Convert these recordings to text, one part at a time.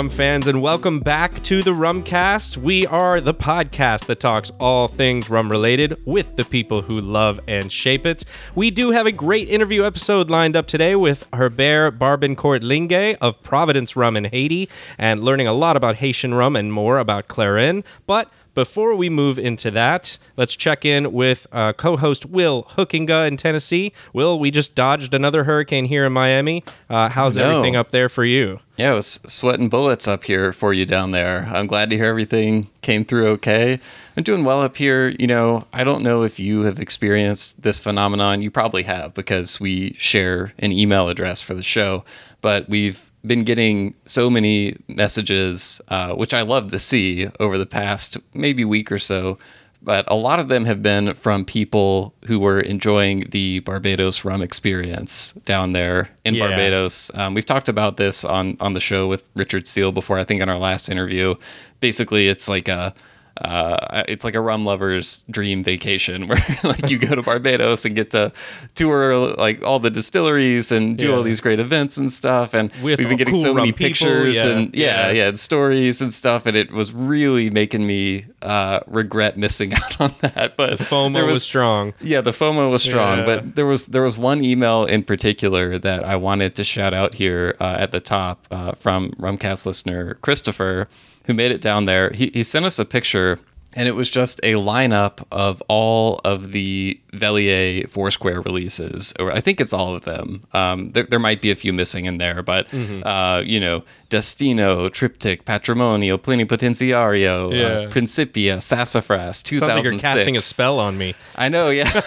rum fans, and welcome back to the Rumcast. We are the podcast that talks all things rum related with the people who love and shape it. We do have a great interview episode lined up today with Herbert Barbancourt Linge of Providence Rum in Haiti, and learning a lot about Haitian rum and more about Clairin. But before we move into that, let's check in with uh, co host Will Hoekenga in Tennessee. Will, we just dodged another hurricane here in Miami. Uh, how's No. everything up there for you? Yeah, it was sweating bullets up here for you down there. I'm glad to hear everything came through okay. I'm doing well up here. You know, I don't know if you have experienced this phenomenon. You probably have because we share an email address for the show, but we've been getting so many messages, uh, which I love to see over the past maybe week or so. But a lot of them have been from people who were enjoying the Barbados rum experience down there in Yeah. Barbados. Um, we've talked about this on on the show with Richard Seale before. I think in our last interview. Basically, it's like a uh, it's like a rum lover's dream vacation where like you go to Barbados and get to tour like all the distilleries and do Yeah. all these great events and stuff. And With we've been getting cool so many people, pictures yeah, and yeah, yeah. yeah, and stories and stuff. And it was really making me uh, regret missing out on that. But FOMO there was, strong. yeah, the FOMO was strong, but there was there was one email in particular that I wanted to shout out here uh, at the top uh, from Rumcast listener Christopher, who made it down there. He he sent us a picture, and it was just a lineup of all of the Velier Foursquare releases, or I think it's all of them. Um, there, there might be a few missing in there, but Mm-hmm. uh, you know, Destino, Triptych, Patrimonio, Plenipotenziario, Yeah. uh, Principia, Sassafras, two thousand like you're casting a spell on me. I know, yeah.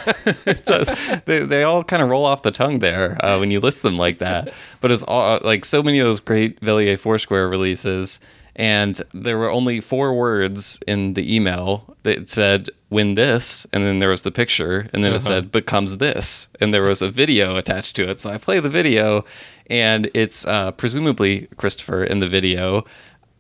It does. they, they all kind of roll off the tongue there uh, when you list them like that. But it's all like so many of those great Velier Foursquare releases, and there were only four words in the email that said "win this," and then there was the picture, and then it said "becomes this," and there was a video attached to it. So I play the video, and it's uh, presumably Christopher in the video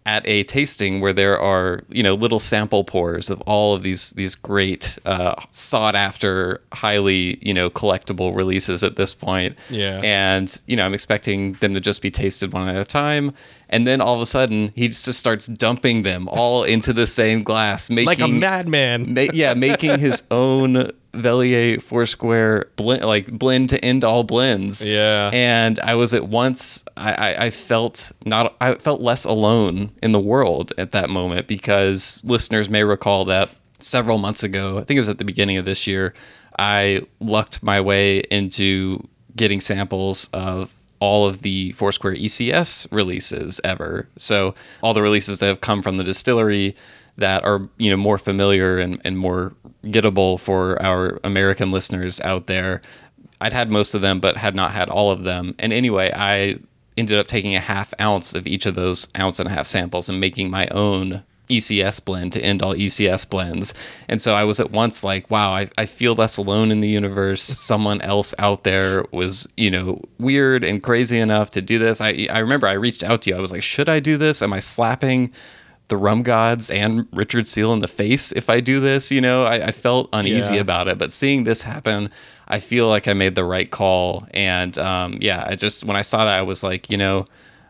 at a tasting where there are you know little sample pours of all of these these great uh, sought after highly you know collectible releases at this point Yeah. and you know i'm expecting them to just be tasted one at a time and then all of a sudden he just starts dumping them all into the same glass making Like a madman. ma- yeah, making his own Velier Foursquare blend, like blend to end all blends. Yeah. and I was at once, I, I, I felt not, I felt less alone in the world at that moment because listeners may recall that several months ago, I think it was at the beginning of this year, I lucked my way into getting samples of all of the Foursquare ECS releases ever. So all the releases that have come from the distillery that are you know more familiar and, and more gettable for our American listeners out there. I'd had most of them, but had not had all of them. And anyway, I ended up taking a half ounce of each of those ounce and a half samples and making my own ECS blend to end all ECS blends. And so I was at once like, wow, I, I feel less alone in the universe. Someone else out there was, you know, weird and crazy enough to do this. I, I remember I reached out to you. I was like, should I do this? Am I slapping the rum gods and Richard Seale in the face if I do this? You know, I, I felt uneasy Yeah. about it. But seeing this happen, I feel like I made the right call. And um, yeah, I just, when I saw that, I was like, you know,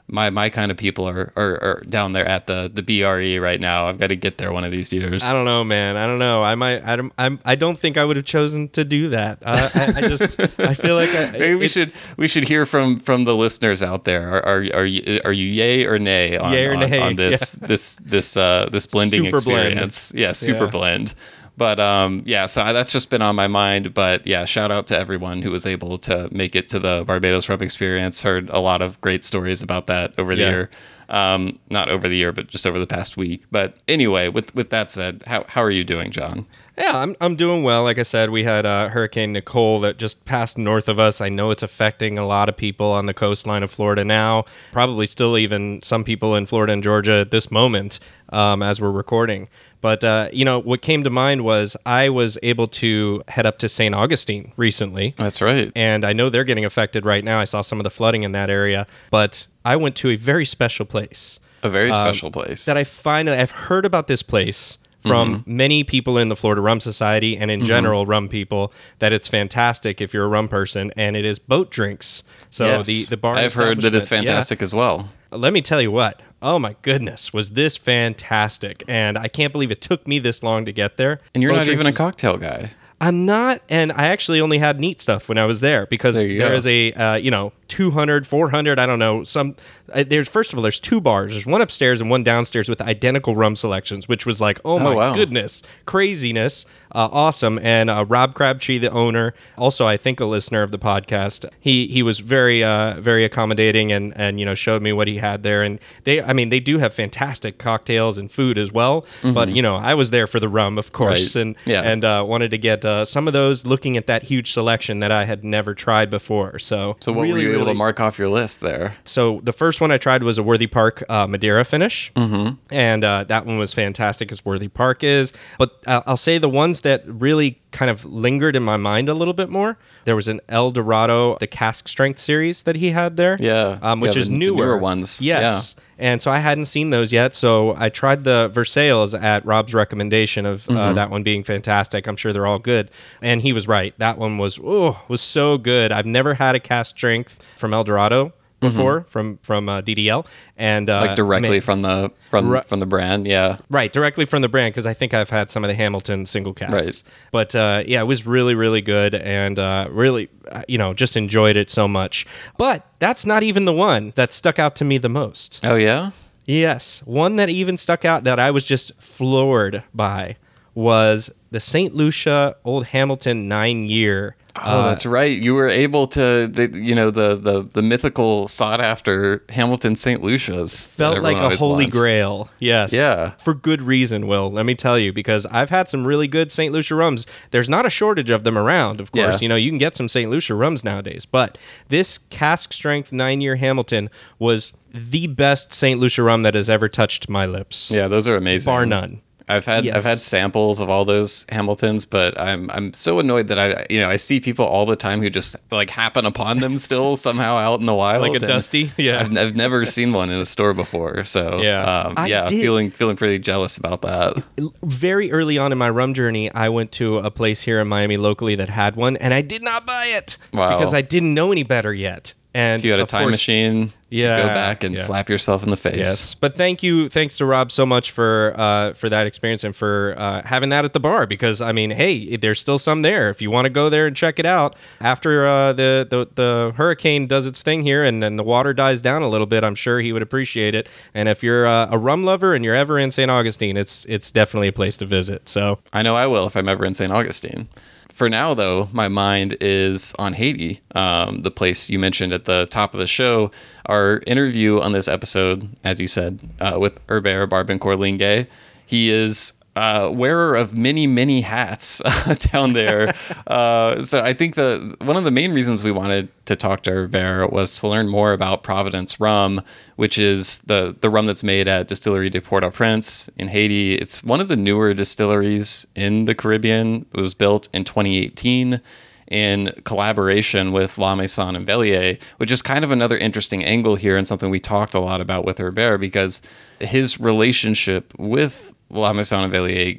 my, my kind of people are, are, are down there at the, the BRE right now. I've got to get there one of these years. I don't know, man. I don't know. I might. I don't. I'm, I don't think I would have chosen to do that. Uh, I, I just. I feel like. I, Maybe we should we should hear from from the listeners out there. Are are, are you are you yay or nay on, or on, nay, on this this this uh this blending Super blend. experience? Yeah, super Yeah. blend. But um yeah, so I, that's just been on my mind. But yeah, shout out to everyone who was able to make it to the Barbados Rum Experience. Heard a lot of great stories about that over the Yeah. year. Um, not over the year, but just over the past week. But anyway, with with that said, how how are you doing, John? Yeah, I'm, I'm doing well. Like I said, we had uh, Hurricane Nicole that just passed north of us. I know it's affecting a lot of people on the coastline of Florida now. Probably still even some people in Florida and Georgia at this moment um, as we're recording. But, uh, you know, what came to mind was I was able to head up to St. Augustine recently. That's right. And I know they're getting affected right now. I saw some of the flooding in that area. But I went to a very special place A very special place. that I find I've heard about this place from Mm-hmm. many people in the Florida Rum Society and in general rum people that it's fantastic if you're a rum person and it is boat drinks. So Yes. the the bar I've heard that it's establishment- yeah. fantastic as well. let me tell you what. Oh my goodness, was this fantastic? And I can't believe it took me this long to get there. And you're Boat not even a cocktail guy. I'm not, and I actually only had neat stuff when I was there because There there is a uh, you know 200, 400, I don't know some. Uh, there's first of all, there's two bars. There's one upstairs and one downstairs with identical rum selections, which was like, oh my wow. goodness, craziness, uh, awesome. And uh, Rob Crabtree, the owner, also I think a listener of the podcast, he he was very uh, very accommodating and and you know showed me what he had there. And they, I mean, they do have fantastic cocktails and food as well. But you know, I was there for the rum, of course, Mm-hmm. Right. and Yeah. and uh, wanted to get uh, some of those. Looking at that huge selection that I had never tried before, so So what really, were you able really- to mark off your list there? so the first one I tried was a Worthy Park uh, Madeira finish, mm-hmm. and uh, that one was fantastic as Worthy Park is. But I'll, I'll say the ones that really kind of lingered in my mind a little bit more. There was an El Dorado, the cask strength series that he had there, Yeah. um, which Yeah, is the- the newer. newer ones. yes. And so I hadn't seen those yet. So I tried the Versailles at Rob's recommendation of uh, Mm-hmm. that one being fantastic. I'm sure they're all good. And he was right. That one was oh was so good. I've never had a cask strength from El Dorado before from from uh, DDL and uh, Mm-hmm. Like directly man- from the from from the brand, yeah. Right, directly from the brand because I think I've had some of the Hamilton single casks. Right. But uh, yeah, it was really, really good and uh, really, uh, you know, just enjoyed it so much. But that's not even the one that stuck out to me the most. Oh yeah? Yes, one that even stuck out that I was just floored by was the St. Lucia Old Hamilton nine year. Oh, uh, that's right. You were able to, the, you know, the the the mythical sought after Hamilton St. Lucia's. felt like a holy wants. grail. Yes. Yeah. For good reason, Will. Let me tell you, because I've had some really good St. Lucia rums. There's not a shortage of them around, of course. Yeah. You know, you can get some St. Lucia rums nowadays. But this cask strength nine year Hamilton was the best St. Lucia rum that has ever touched my lips. Yeah, those are amazing. Bar none. I've had I've had samples of all those Hamiltons, but I'm I'm so annoyed that I you know I see people all the time who just like happen upon them still somehow out in the wild. Like a dusty? Yeah. I've, I've never seen one in a store before, so Yeah. um, yeah, did- feeling feeling pretty jealous about that. very early on in my rum journey, I went to a place here in Miami locally that had one, and I did not buy it Wow. because I didn't know any better yet. And If you had a time course- machine, Yeah, go back and yeah. slap yourself in the face. Yes, but thank you, thanks to Rob so much for uh, for that experience and for uh, having that at the bar because I mean, hey, there's still some there if you want to go there and check it out after uh, the, the the hurricane does its thing here and then the water dies down a little bit. I'm sure he would appreciate it. And if you're uh, a rum lover and you're ever in St. Augustine, it's it's definitely a place to visit. So I know I will if I'm ever in St. Augustine. For now, though, my mind is on Haiti, um, the place you mentioned at the top of the show. Our interview on this episode, as you said, uh, with Herbert Barbancourt Linge, he is uh, wearer of many, many hats down there. uh, so I think the one of the main reasons we wanted to talk to Herbert was to learn more about Providence rum, which is the the rum that's made at Distillery de Port-au-Prince in Haiti. It's one of the newer distilleries in the Caribbean. It was built in 2018 in collaboration with La Maison and Velier, which is kind of another interesting angle here and something we talked a lot about with Herbert because his relationship with La Maison and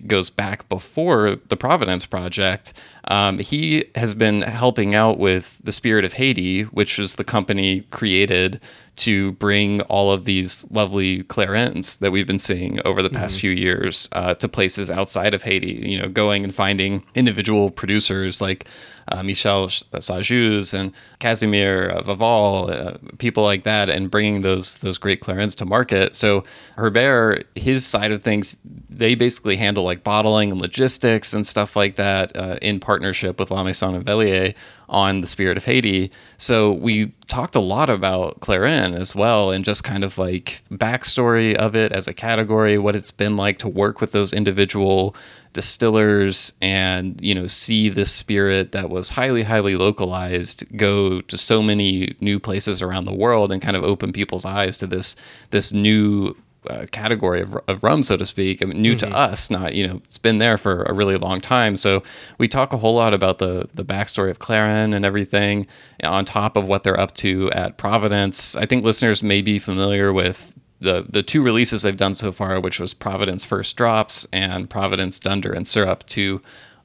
goes back before the Providence project. Um, he has been helping out with the Spirit of Haiti, which was the company created to bring all of these lovely clairins that we've been seeing over the past few years uh, to places outside of Haiti. You know, going and finding individual producers like uh, Michel Sajous and Casimir uh, Vaval, uh, people like that, and bringing those those great clairins to market. So Herbert, his side of things, they basically handle like bottling and logistics and stuff like that uh, in partnership with La Maison and Velier on the Spirit of Haiti. So we talked a lot about Clairin as well, and just kind of like backstory of it as a category, what it's been like to work with those individual distillers and you know see this spirit that was highly highly localized go to so many new places around the world and kind of open people's eyes to this this new uh, category of, of rum so to speak I mean, new to us not you know it's been there for a really long time. So we talk a whole lot about the the backstory of Clairin and everything on top of what they're up to at Providence. I think listeners may be familiar with the the two releases they've done so far, which was Providence First Drops and Providence Dunder and Syrup, two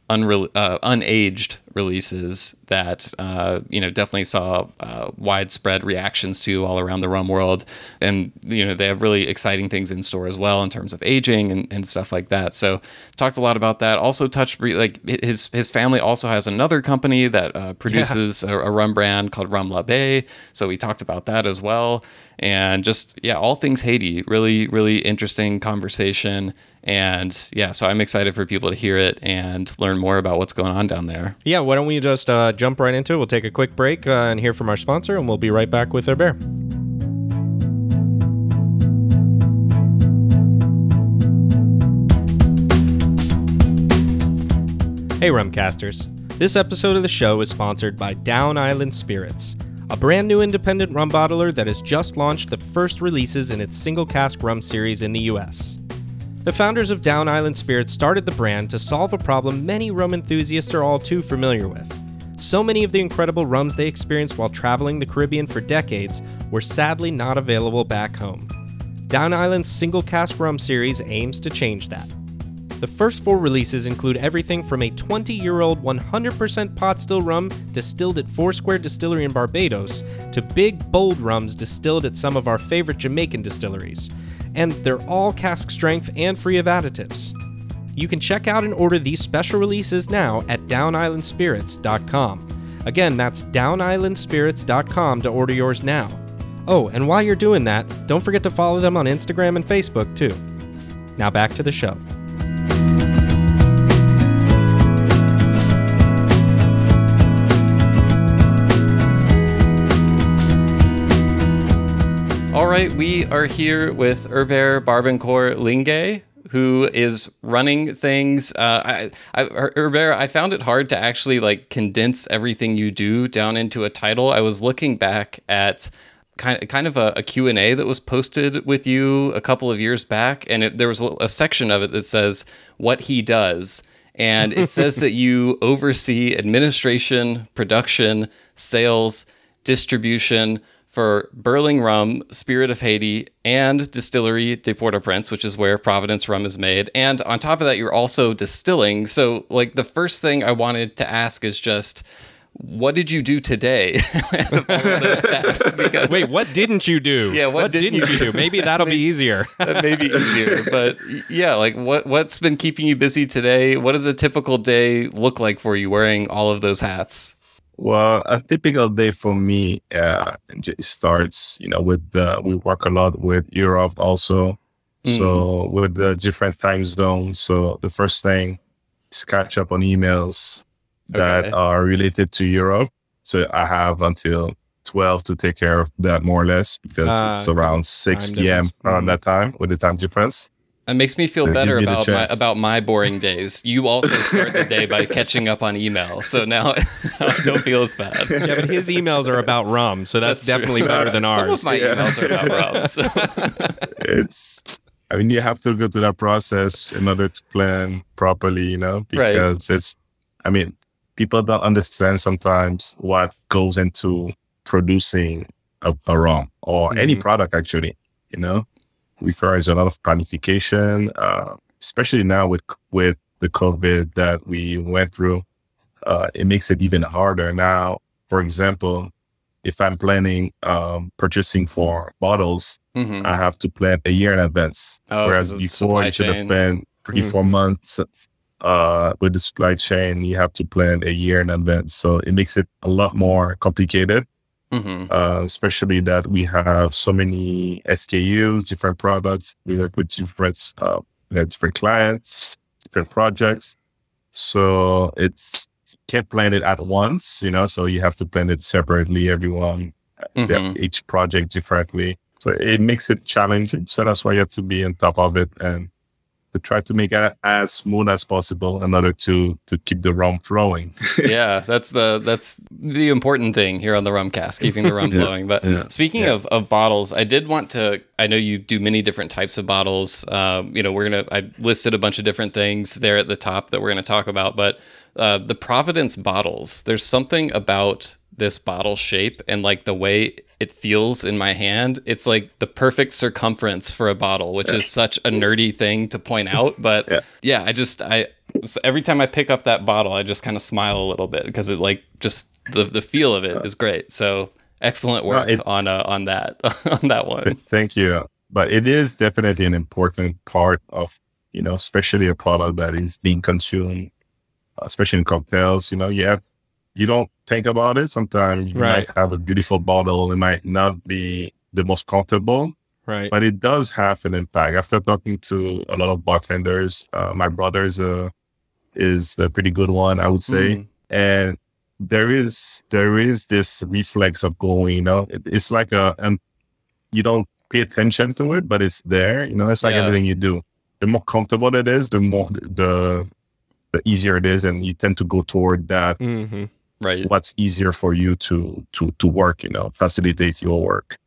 unre- uh, unaged releases that uh, you know definitely saw uh, widespread reactions to all around the rum world, and you know they have really exciting things in store as well in terms of aging and, and stuff like that. So talked a lot about that. Also touched like his his family also has another company that uh, produces yeah. a, a, rum brand called Rum La Bay. So we talked about that as well, and just yeah, all things Haiti. Really really interesting conversation. And yeah, so I'm excited for people to hear it and learn more about what's going on down there. Yeah, why don't we just uh, jump right into it? We'll take a quick break uh, and hear from our sponsor, and we'll be right back with our bear. Hey, Rumcasters. This episode of the show is sponsored by Down Island Spirits, a brand new independent rum bottler that has just launched the first releases in its single cask rum series in the US. The founders of Down Island Spirits started the brand to solve a problem many rum enthusiasts are all too familiar with. So many of the incredible rums they experienced while traveling the Caribbean for decades were sadly not available back home. Down Island's single cask rum series aims to change that. The first four releases include everything from a 20 year old 100% pot still rum distilled at Foursquare Distillery in Barbados to big, bold rums distilled at some of our favorite Jamaican distilleries and they're all cask strength and free of additives. You can check out and order these special releases now at downislandspirits.com. Again, that's downislandspirits.com to order yours now. Oh, and while you're doing that, don't forget to follow them on Instagram and Facebook too. Now back to the show. Right, we are here with Herbert Barbancourt Linge, who is running things. Uh, I, I, Herbert, I found it hard to actually like condense everything you do down into a title. I was looking back at kind of, kind of a, a Q&A that was posted with you a couple of years back, and it, there was a, a section of it that says what he does. And it says that you oversee administration, production, sales, distribution, for Berling Rum, Spirit of Haiti, and Distillery de Port-au-Prince, which is where Providence rum is made. And on top of that, you're also distilling. So, like, the first thing I wanted to ask is just, what did you do today? because, Wait, what didn't you do? Yeah, what, what didn't, didn't, you do? Maybe that'll be easier. that may be easier, but yeah, like what what's been keeping you busy today? What does a typical day look like for you wearing all of those hats? Well, a typical day for me uh, starts, you know, with the, we work a lot with Europe also. Mm. So with the different time zones. So the first thing is catch up on emails that okay. are related to Europe. So I have until 12 to take care of that more or less because uh, it's around 6 p.m. around mm. that time with the time difference. It makes me feel so better about my, about my boring days. You also start the day by catching up on email, so now I don't feel as bad. Yeah, but his emails are about rum, so that's, that's definitely true. better than ours. Some of my yeah. emails are about rum. So. It's, I mean, you have to go through that process in order to plan properly, you know, because right. it's, I mean, people don't understand sometimes what goes into producing a, a rum or mm-hmm. any product actually, you know requires a lot of planification, uh, especially now with with the COVID that we went through. Uh, it makes it even harder now. For example, if I'm planning um, purchasing for bottles, mm-hmm. I have to plan a year in advance. Oh, Whereas before, you should have planned 3 mm-hmm. four months. Uh, with the supply chain, you have to plan a year in advance. So it makes it a lot more complicated. Mm-hmm. Uh, especially that we have so many SKUs, different products, we work with different, uh, different clients, different projects. So it's can't plan it at once, you know. So you have to plan it separately. Everyone, mm-hmm. each project differently. So it makes it challenging. So that's why you have to be on top of it and to try to make it as smooth as possible in order to to keep the rum flowing. yeah, that's the that's the important thing here on the rum cast, keeping the rum yeah, flowing. But yeah, speaking yeah. of, of bottles, I did want to I know you do many different types of bottles. Um, you know, we're gonna I listed a bunch of different things there at the top that we're gonna talk about, but uh, the Providence bottles, there's something about this bottle shape and like the way it feels in my hand. It's like the perfect circumference for a bottle, which is such a nerdy thing to point out. But yeah, yeah I just I every time I pick up that bottle, I just kind of smile a little bit because it like just the the feel of it is great. So excellent work it, on uh, on that on that one. Thank you. But it is definitely an important part of you know, especially a product that is being consumed, especially in cocktails. You know, you have you don't think about it. Sometimes you right. might have a beautiful bottle, it might not be the most comfortable, Right. But it does have an impact. After talking to a lot of bartenders, uh, my brother is a, is a pretty good one, I would say. Mm. And there is there is this reflex of going, you know, it, it's like a and you don't pay attention to it, but it's there. You know, it's like yeah. everything you do. The more comfortable it is, the more the the easier it is, and you tend to go toward that. Mm-hmm. Right. What's easier for you to to to work? You know, facilitates your work.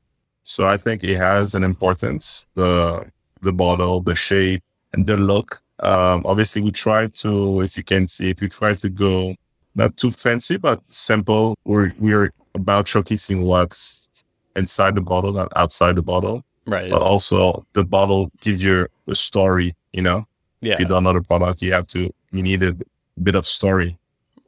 So I think it has an importance. The the bottle, the shape, and the look. Um, obviously, we try to, as you can see, if you try to go not too fancy but simple, we're we're about showcasing what's inside the bottle, not outside the bottle. Right. But also, the bottle gives you a story. You know, yeah. if you do another product, you have to you need a bit of story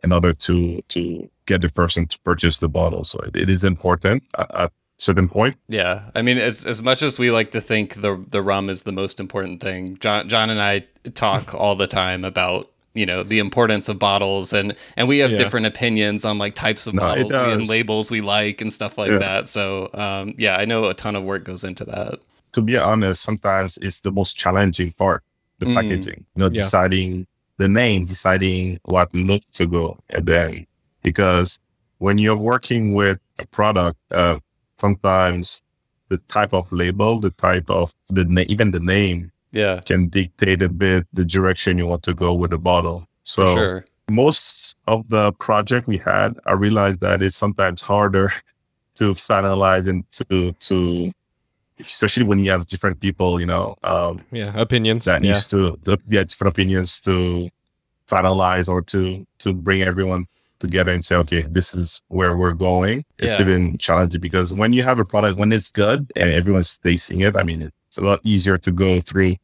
in order to to get the person to purchase the bottle. So it, it is important. I, I certain point. Yeah, I mean, as as much as we like to think the the rum is the most important thing, John John and I talk all the time about you know the importance of bottles and and we have yeah. different opinions on like types of no, bottles and labels we like and stuff like yeah. that so um, yeah i know a ton of work goes into that to be honest sometimes it's the most challenging part the mm. packaging you know yeah. deciding the name deciding what look to go and then because when you're working with a product uh, sometimes the type of label, the type of the na- even the name, yeah, can dictate a bit the direction you want to go with the bottle. So sure. most of the project we had, I realized that it's sometimes harder to finalize and to to especially when you have different people, you know, um, yeah, opinions that yeah. needs to the, yeah different opinions to finalize or to to bring everyone together and say, okay, this is where we're going. It's yeah. even challenging because when you have a product, when it's good and everyone's tasting it, I mean, it's a lot easier to go through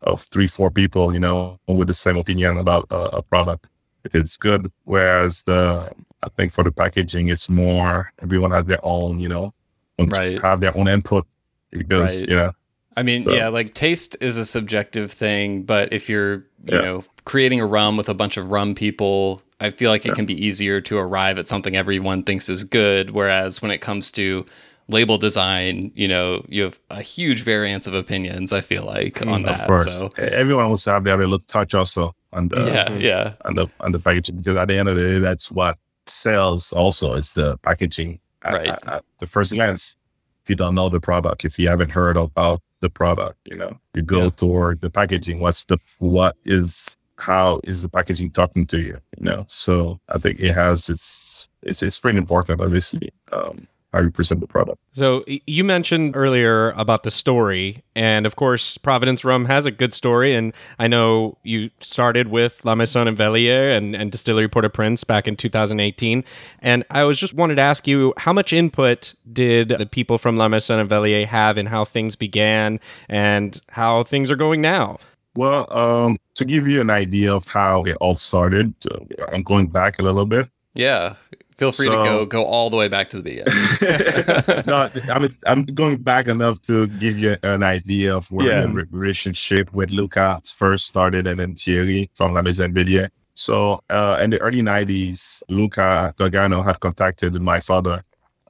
of three, four people, you know, with the same opinion about a, a product it's good. Whereas the, I think for the packaging, it's more everyone has their own, you know, right. have their own input because, right. you know, I mean, so. yeah, like taste is a subjective thing, but if you're, you yeah. know, creating a rum with a bunch of rum people, I feel like it can be easier to arrive at something everyone thinks is good. Whereas when it comes to label design, you know, you have a huge variance of opinions. I feel like on mm, that. Of course, so. everyone wants to have their little touch also on the yeah, yeah, on the on the packaging because at the end of the day, that's what sells. Also, it's the packaging. Right. At, at the first glance, if you don't know the product, if you haven't heard about the product, you know, you go yeah. toward the packaging. What's the what is how is the packaging talking to you? You know, so I think it has its it's it's pretty important, obviously. Um, how you present the product. So you mentioned earlier about the story, and of course, Providence Rum has a good story. And I know you started with La Maison and Velier and, and Distillery Port-au-Prince back in 2018. And I was just wanted to ask you, how much input did the people from La Maison and Velier have in how things began and how things are going now? Well, um, to give you an idea of how it all started, uh, I'm going back a little bit. Yeah, feel free so, to go go all the way back to the beginning. no, I'm I'm going back enough to give you an idea of where yeah. the relationship with Luca first started, and then Thierry from La Maison Velier. So, uh, in the early '90s, Luca Gargano had contacted my father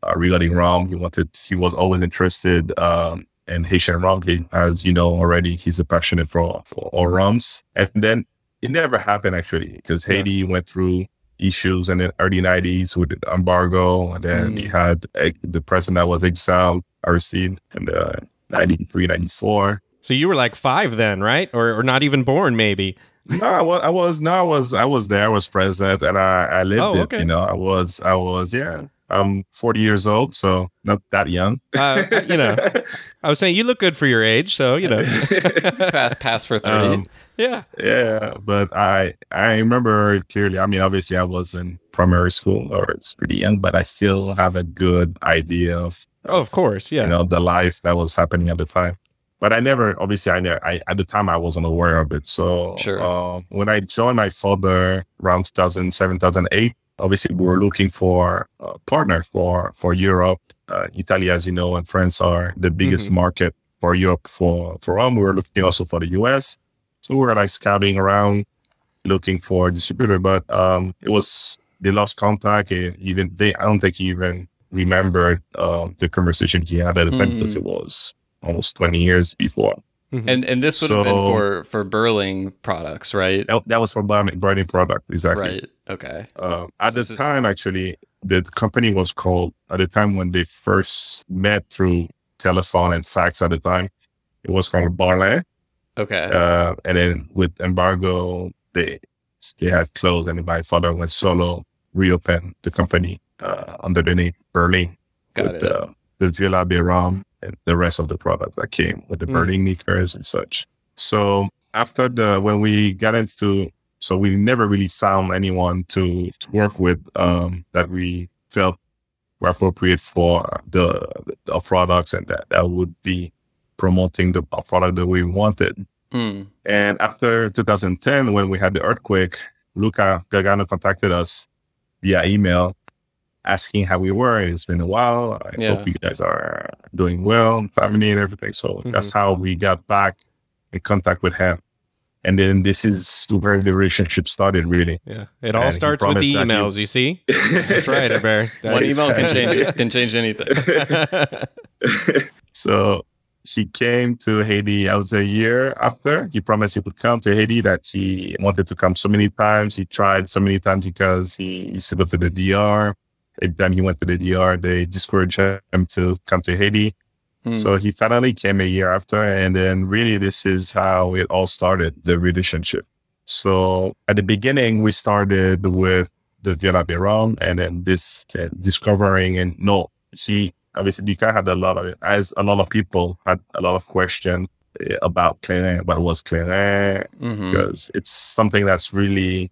uh, regarding rum. He wanted, he was always interested um, and Haitian rum. He, as you know already, he's a passionate for, for all rums. And then it never happened actually because Haiti yeah. went through issues in the early 90s with the embargo. And then mm. you had the president that was exiled, Aristide, in the 93, 94. So you were like five then, right? Or, or not even born, maybe. no, I was, I was, no, I was, I was there. I was president, and I, I lived oh, okay. it. You know, I was, I was, yeah. I'm 40 years old, so not that young. uh, you know, I was saying you look good for your age, so you know, pass pass for 30. Um, yeah, yeah. But I I remember clearly. I mean, obviously, I was in primary school, or it's pretty young, but I still have a good idea of. Oh, of course, yeah. You know, the life that was happening at the time. But I never, obviously, I never, I, at the time I wasn't aware of it. So sure. uh, when I joined my father around 2007, 2008, obviously we were looking for a partner for, for Europe. Uh, Italy, as you know, and France are the biggest mm-hmm. market for Europe for, for rum. We were looking also for the US. So we were like scouting around, looking for a distributor, but um, it was, they lost contact. Even they, I don't think he even remembered uh, the conversation he had at the time mm. because it was almost 20 years before. Mm-hmm. And and this would so, have been for for Berling products, right? That was for Berling product, exactly. Right. Okay. Uh, at so the time, is... actually, the company was called at the time when they first met through telephone and fax. At the time, it was called Barley. Okay. Uh, and then with embargo, they they had closed, and my father went solo, reopened the company uh, under the name Berling. Got with, it. Uh, the Villa Beram and the rest of the product that came with the mm. Berling liquors and such. So after the when we got into so we never really found anyone to, to work with um, that we felt were appropriate for the, the products and that that would be promoting the product that we wanted. Mm. And after 2010, when we had the earthquake, Luca Gargano contacted us via email asking how we were. It's been a while. I yeah. hope you guys are doing well, family and everything. So mm-hmm. that's how we got back in contact with him. And then this is where the relationship started, really. Yeah, it all and starts with the emails. You see, that's right, Bear. One email can change can change anything. so he came to Haiti. I was a year after he promised he would come to Haiti. That he wanted to come so many times. He tried so many times because he used to go to the DR every time he went to the DR, they discouraged him to come to Haiti. Hmm. So he finally came a year after. And then really this is how it all started, the relationship. So at the beginning, we started with the Villa Beram and then this uh, discovering and no, see, obviously Luca had a lot of it, as a lot of people had a lot of questions eh, about Clairin, what was Clairin, mm-hmm. because it's something that's really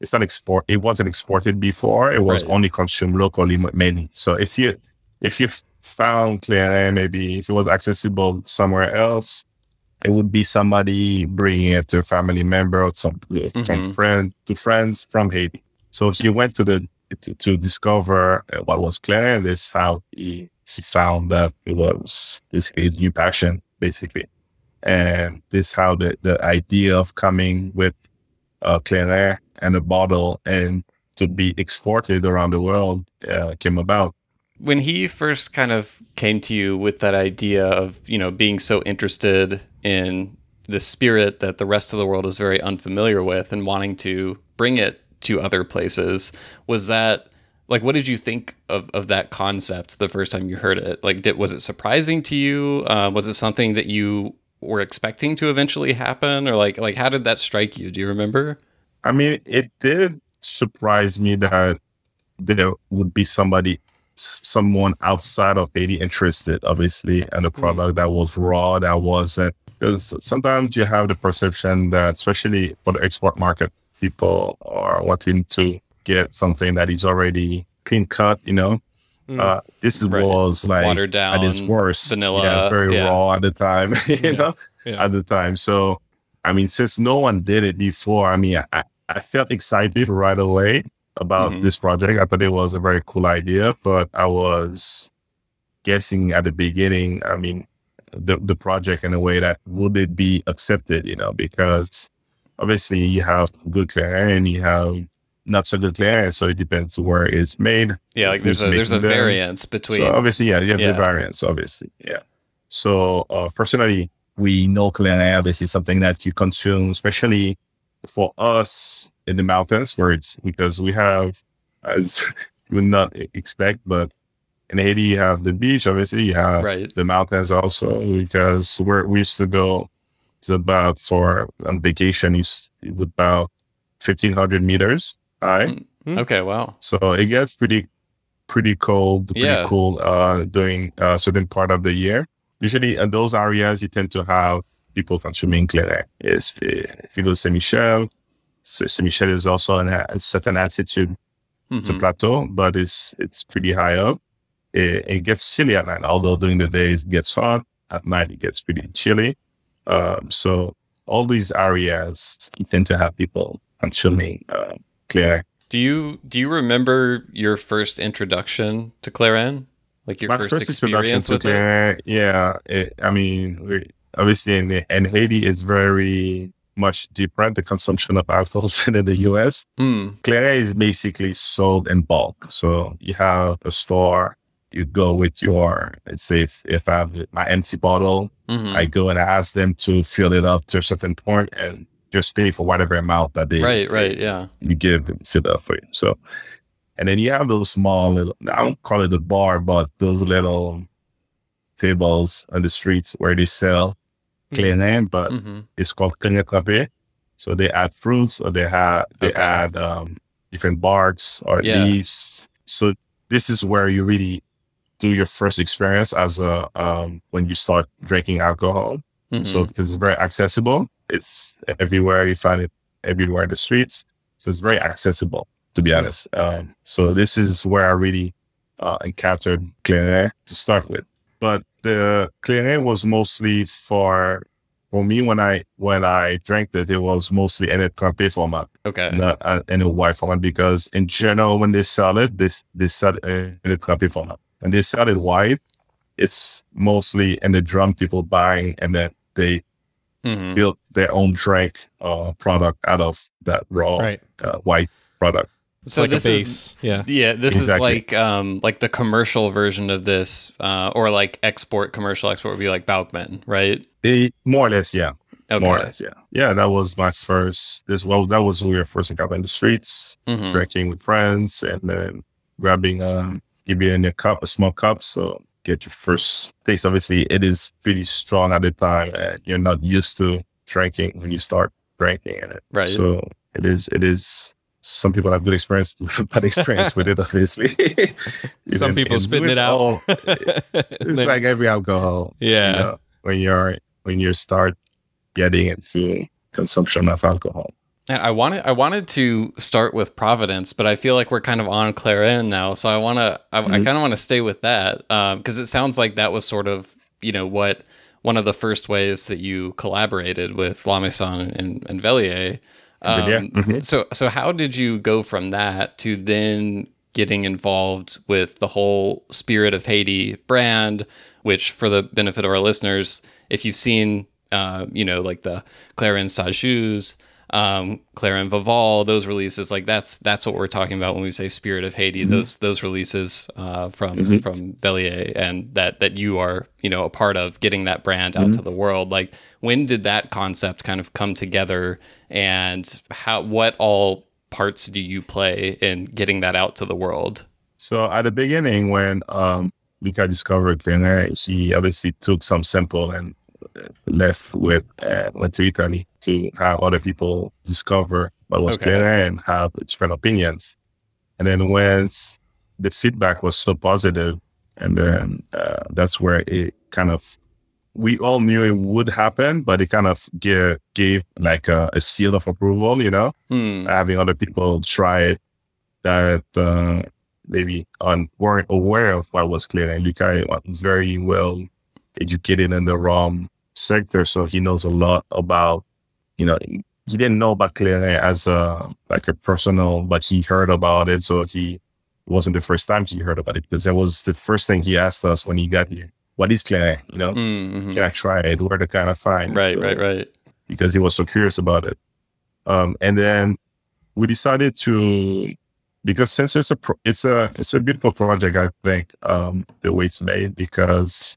it's not export. It wasn't exported before. It was right. only consumed locally mainly. So if you if you found Clairin, maybe if it was accessible somewhere else, it would be somebody bringing it to a family member or some mm-hmm. friend to friends from Haiti. So he went to the to, to discover uh, what was Clairin. This how he he found that it was his, his new passion basically, and this how the the idea of coming with uh, Clairin and a bottle and to be exported around the world uh, came about. When he first kind of came to you with that idea of, you know, being so interested in the spirit that the rest of the world is very unfamiliar with and wanting to bring it to other places, was that like what did you think of, of that concept the first time you heard it? Like did was it surprising to you? Uh, was it something that you were expecting to eventually happen or like like how did that strike you? Do you remember? I mean, it did surprise me that there would be somebody, someone outside of Haiti interested, obviously, in a mm. product that was raw, that wasn't. Because sometimes you have the perception that, especially for the export market, people are wanting to get something that is already clean cut, you know. Mm. Uh, this right. was like watered down, at its worst, vanilla, yeah, very yeah. raw at the time, you yeah. know, at the time. So I mean, since no one did it before, I mean, I, I felt excited right away about mm-hmm. this project. I thought it was a very cool idea, but I was guessing at the beginning, I mean, the, the project in a way that would it be accepted, you know, because obviously you have good Clairin, you have not so good Clairin, so it depends where it's made. Yeah, like there's a there's a them. variance between. So obviously, yeah, you have yeah. the variance, obviously, yeah. So uh, personally, we know Clairin, this is something that you consume, especially for us in the mountains, where it's because we have, as you would not expect, but in Haiti you have the beach, obviously you have right. the mountains also because where we used to go it's about for on vacation it's, it's about fifteen hundred meters high. Mm-hmm. Okay, wow. So it gets pretty pretty cold, pretty yeah. cool uh during a certain part of the year usually in those areas, you tend to have people consuming Clairin. Yes, if you go to Saint Michel, so Saint Michel is also in a certain altitude. Mm-hmm. It's a plateau, but it's it's pretty high up. It, it, gets chilly at night, although during the day it gets hot. at night it gets pretty chilly. Um, so all these areas tend to have people consuming uh, Clairin. Do you do you remember your first introduction to Clairin? Like your My first, first experience with it? Clairin, yeah. It, I mean, obviously in, the, in Haiti, it's very much different, the consumption of alcohol than in the US. Hmm. Clairin is basically sold in bulk. So you have a store, you go with your, let's say if, if I have my empty bottle, Mhm. I go and I ask them to fill it up to a certain point and just pay for whatever amount that they Right, right, yeah. you give and fill up for you. So, and then you have those small little, I don't call it a bar, but those little tables on the streets where they sell Clairin, but hmm it's called Clairin Café. So they add fruits or they have, they Okay. add um, different barks or Yeah. leaves. So this is where you really do your first experience as a, um, when you start drinking alcohol. Mm-hmm. So because it's very accessible, it's everywhere. You find it everywhere in the streets. So it's very accessible, to be honest. Um, so this is where I really uh, encountered Clairin to start with. But the Clairin was mostly for for me when I when I drank it, it was mostly in a canapé format, okay. not uh, in a white format. Because in general, when they sell it, they they sell it in a canapé format. When they sell it white, it's mostly in the drum people buying, and then they Mhm. build their own drink uh, product out of that raw Right. uh, white product. So like this a is yeah. Yeah, this Exactly. is like um like the commercial version of this, uh, or like export commercial export would be like Baukman, right? They, more or less, yeah. Okay. More or less, yeah. Yeah, that was my first. This well, that was when we were first encounter in the streets, Mhm. drinking with friends, and then grabbing um, give you in a cup, a small cup, so get your first taste. Obviously, it is pretty strong at the time, and you're not used to drinking when you start drinking in it. Right. So it is. It is. Some people have good experience, bad experience with it. Obviously, Some Even people in- spitting it out. all- it's like every alcohol. yeah. you know, when you're when you start getting into consumption of alcohol. And I wanted I wanted to start with Providence, but I feel like we're kind of on Clairin now, so I want to I, I Mhm. kind of want to stay with that because it sounds like that was sort of you know what one of the first ways that you collaborated with La Maison and, and Velier. Um, Velier, mhm. So so how did you go from that to then getting involved with the whole Spirit of Haiti brand, which for the benefit of our listeners, if you've seen uh, you know like the Clairin Sajous um, and Vaval, those releases, like that's that's what we're talking about when we say Spirit of Haiti. Those those releases uh, from Mhm. from Velier and that that you are you know a part of getting that brand out to the world. Like when did that concept kind of come together, and how what all parts do you play in getting that out to the world? So at the beginning, when um, Luca discovered Venere, she obviously took some sample and left with uh, went to Italy to have other people discover what was Okay. Venere and have different opinions. And then once the feedback was so positive, and then uh, that's where it kind of we all knew it would happen, but it kind of gave, gave like a, a seal of approval, you know Hmm. having other people try it that uh, maybe on, weren't aware of what was clear. And Luca was very well educated in the rum sector, so he knows a lot about, you know, he didn't know about Clairin as a like a personal, but he heard about it, so he it wasn't the first time he heard about it because that was the first thing he asked us when he got here. What is Clairin? You know, Mhm. can I try it? Where to kind of find? Right, So- right, right. because he was so curious about it. Um, and then we decided to, because since it's a pro- it's a it's a beautiful project, I think um, the way it's made because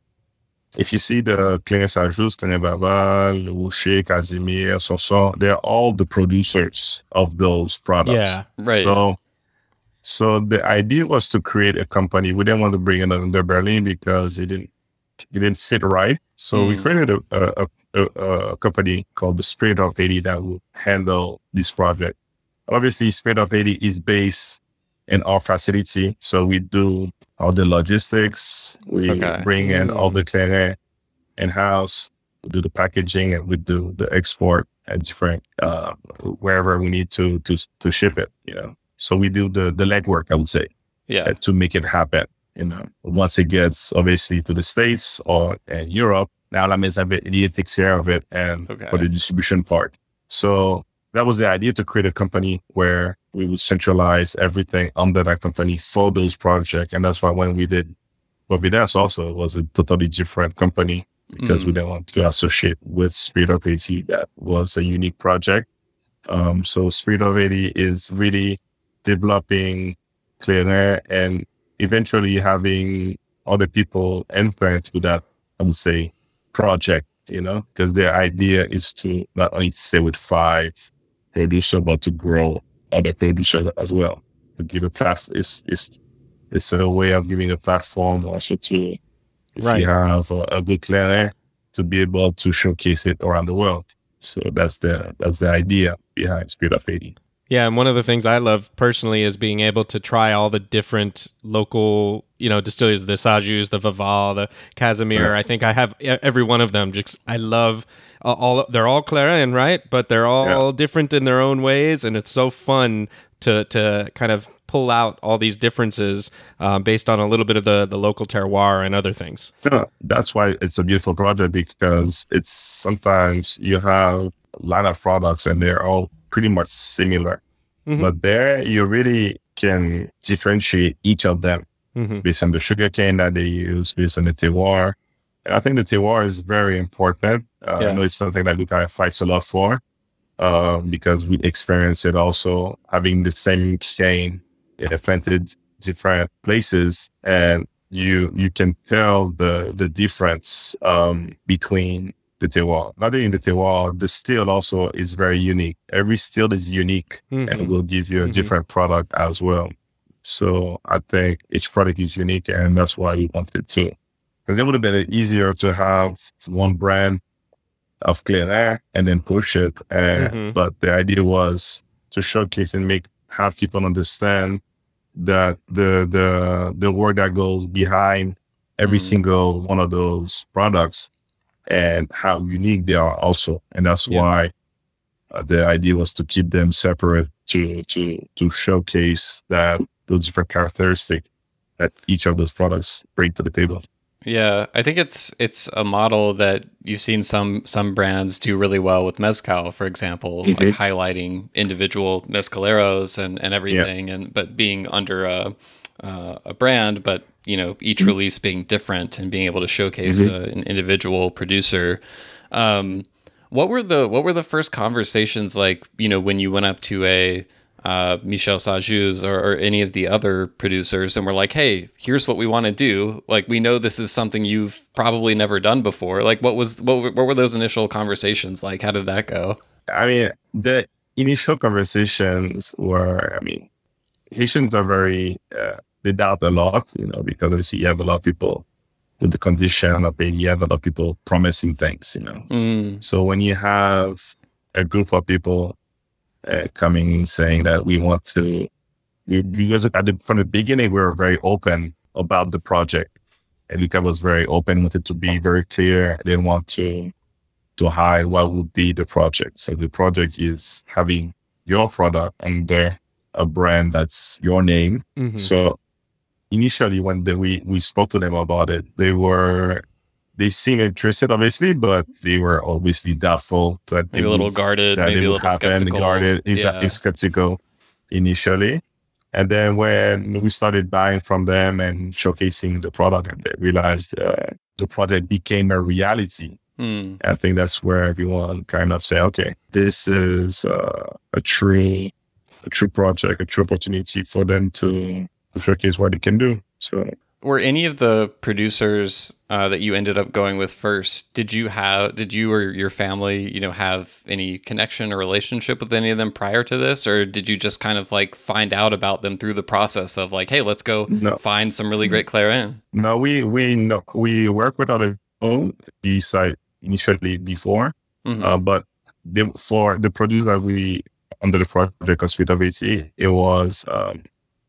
if you see the Claire Sajous, Claire Vaval, Rocher, Casimir, Sonson, they're all the producers of those products. Yeah. Right. So, so the idea was to create a company. We didn't want to bring it under Berling because it didn't it didn't fit right. So we Mm. created a, a, a, a company called the Spirit of Haiti that will handle this project. Obviously, Spirit of Haiti is based in our facility, so we do all the logistics. We Okay. bring in all the clairin in house. We do the packaging and we do the export at different uh, wherever we need to to to ship it. You know, so we do the the legwork. I would say yeah. uh, to make it happen. You know, once it gets obviously to the states or in Europe, Now La Maison Velier takes care of it and okay. for the distribution part. So that was the idea to create a company where we would centralize everything under that company for those projects. And that's why when we did Providence also, it was a totally different company because mm. we didn't want to associate with Spirit of Haiti. That was a unique project. Um, so Spirit of Haiti is really developing Air and eventually having other people enter with that, I would say, project, you know, because their idea is to not only stay with five producer, but to grow other producers as well. To give a path is is it's a way of giving a platform also to if right. you have a, a good Clairin to be able to showcase it around the world. So that's the that's the idea behind Spirit of Haiti. Yeah, and one of the things I love personally is being able to try all the different local, you know, distilleries, the Sajous, the Vaval, the Casimir. Yeah. I think I have every one of them. Just I love all. They're all Clairin, right? But they're all yeah. different in their own ways, and it's so fun to to kind of pull out all these differences um, based on a little bit of the the local terroir and other things. Yeah, that's why it's a beautiful project because it's sometimes you have a lot of products and they're all pretty much similar, mm-hmm. but there you really can differentiate each of them mm-hmm. based on the sugar cane that they use, based on the terroir. And I think the terroir is very important. Uh, yeah. I know it's something that Luca fights a lot for uh, because we experience it also having the same chain in different different places, and you you can tell the the difference um, between the terroir. Not only in the terroir, the still also is very unique. Every steel is unique mm-hmm. and will give you a mm-hmm. different product as well. So I think each product is unique, and that's why we wanted to. Because it would have been easier to have one brand of Clairin and then push it. And, mm-hmm. But the idea was to showcase and make have people understand that the the the work that goes behind every mm-hmm. single one of those products and how unique they are also. And that's yeah. why uh, the idea was to keep them separate to to to showcase that those different characteristics that each of those products bring to the table. Yeah, I think it's it's a model that you've seen some some brands do really well with mezcal, for example, mm-hmm. like highlighting individual mezcaleros and and everything, yeah. and but being under a uh, a brand, but you know each mm-hmm. release being different and being able to showcase mm-hmm. an individual producer. Um, what were the what were the first conversations like? You know, when you went up to a uh, Michel Sajous or, or, any of the other producers, and we're like, "Hey, here's what we want to do. Like, we know this is something you've probably never done before. Like, what was what, what were those initial conversations like? How did that go?" I mean, the initial conversations were, I mean, Haitians are very uh, they doubt a lot, you know, because obviously you have a lot of people with the condition of being, you have a lot of people promising things, you know. Mm. So when you have a group of people uh, coming saying that we want to, because at the, from the beginning, we were very open about the project. And Luca was very open, wanted to be very clear. Didn't want to, to hide what would be the project. So the project is having your product under a brand that's your name. Mm-hmm. So initially when the, we, we spoke to them about it, they were they seem interested, obviously, but they were obviously doubtful that maybe a little guarded, maybe a little happen, skeptical. Guarded, yeah. skeptical initially, and then when we started buying from them and showcasing the product, and they realized uh, the product became a reality. Mm. I think that's where everyone kind of say, okay, this is uh, a true, a true project, a true opportunity for them to showcase what they can do. So were any of the producers uh, that you ended up going with first did you have did you or your family you know have any connection or relationship with any of them prior to this or did you just kind of like find out about them through the process of like hey let's go no. find some really great clairin no we we no we work with other own the site initially before mm-hmm. uh, but the, for the producer that we under the project of Spirit of it was um,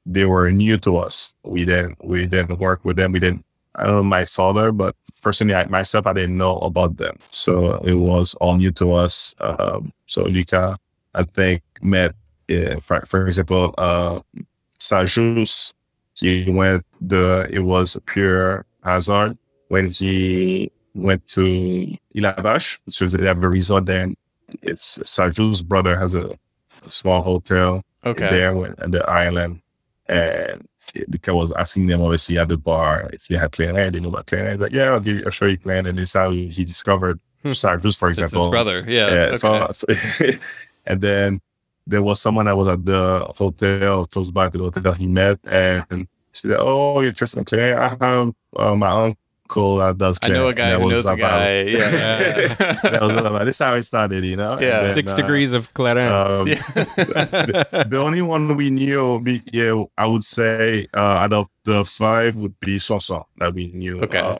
they were new to us. We didn't we didn't work with them. We didn't. I don't know my father, but personally, I, myself, I didn't know about them. So it was all new to us. Um, so Luca, I think, met, uh, for, for, example, uh, Sajous. He went the, it was a pure hazard when he went to Île-à-Vache, which is they have a resort there. It's Sajous's brother has a, a small hotel okay. there on the island. And because I was asking them obviously at the bar if they had Clarinet, they knew about Clarinet. Like, yeah, I'll, give you, I'll show you Clarinet. And this how he, discovered Hmm. Sajous, for It's example. his brother. Yeah. Yeah. okay. So, so- and then there was someone that was at the hotel, close by to the hotel he met, and she said, "Oh, you're interested in clay? I have uh, my uncle that does I clay." know a guy that who knows a about- guy. Yeah. that was about, this is how it started, you know. Yeah. then, Six uh, degrees of Clairin. Um, yeah. the, the only one we knew, we, yeah, I would say, uh, out of the five would be Sonson that we knew Okay. uh,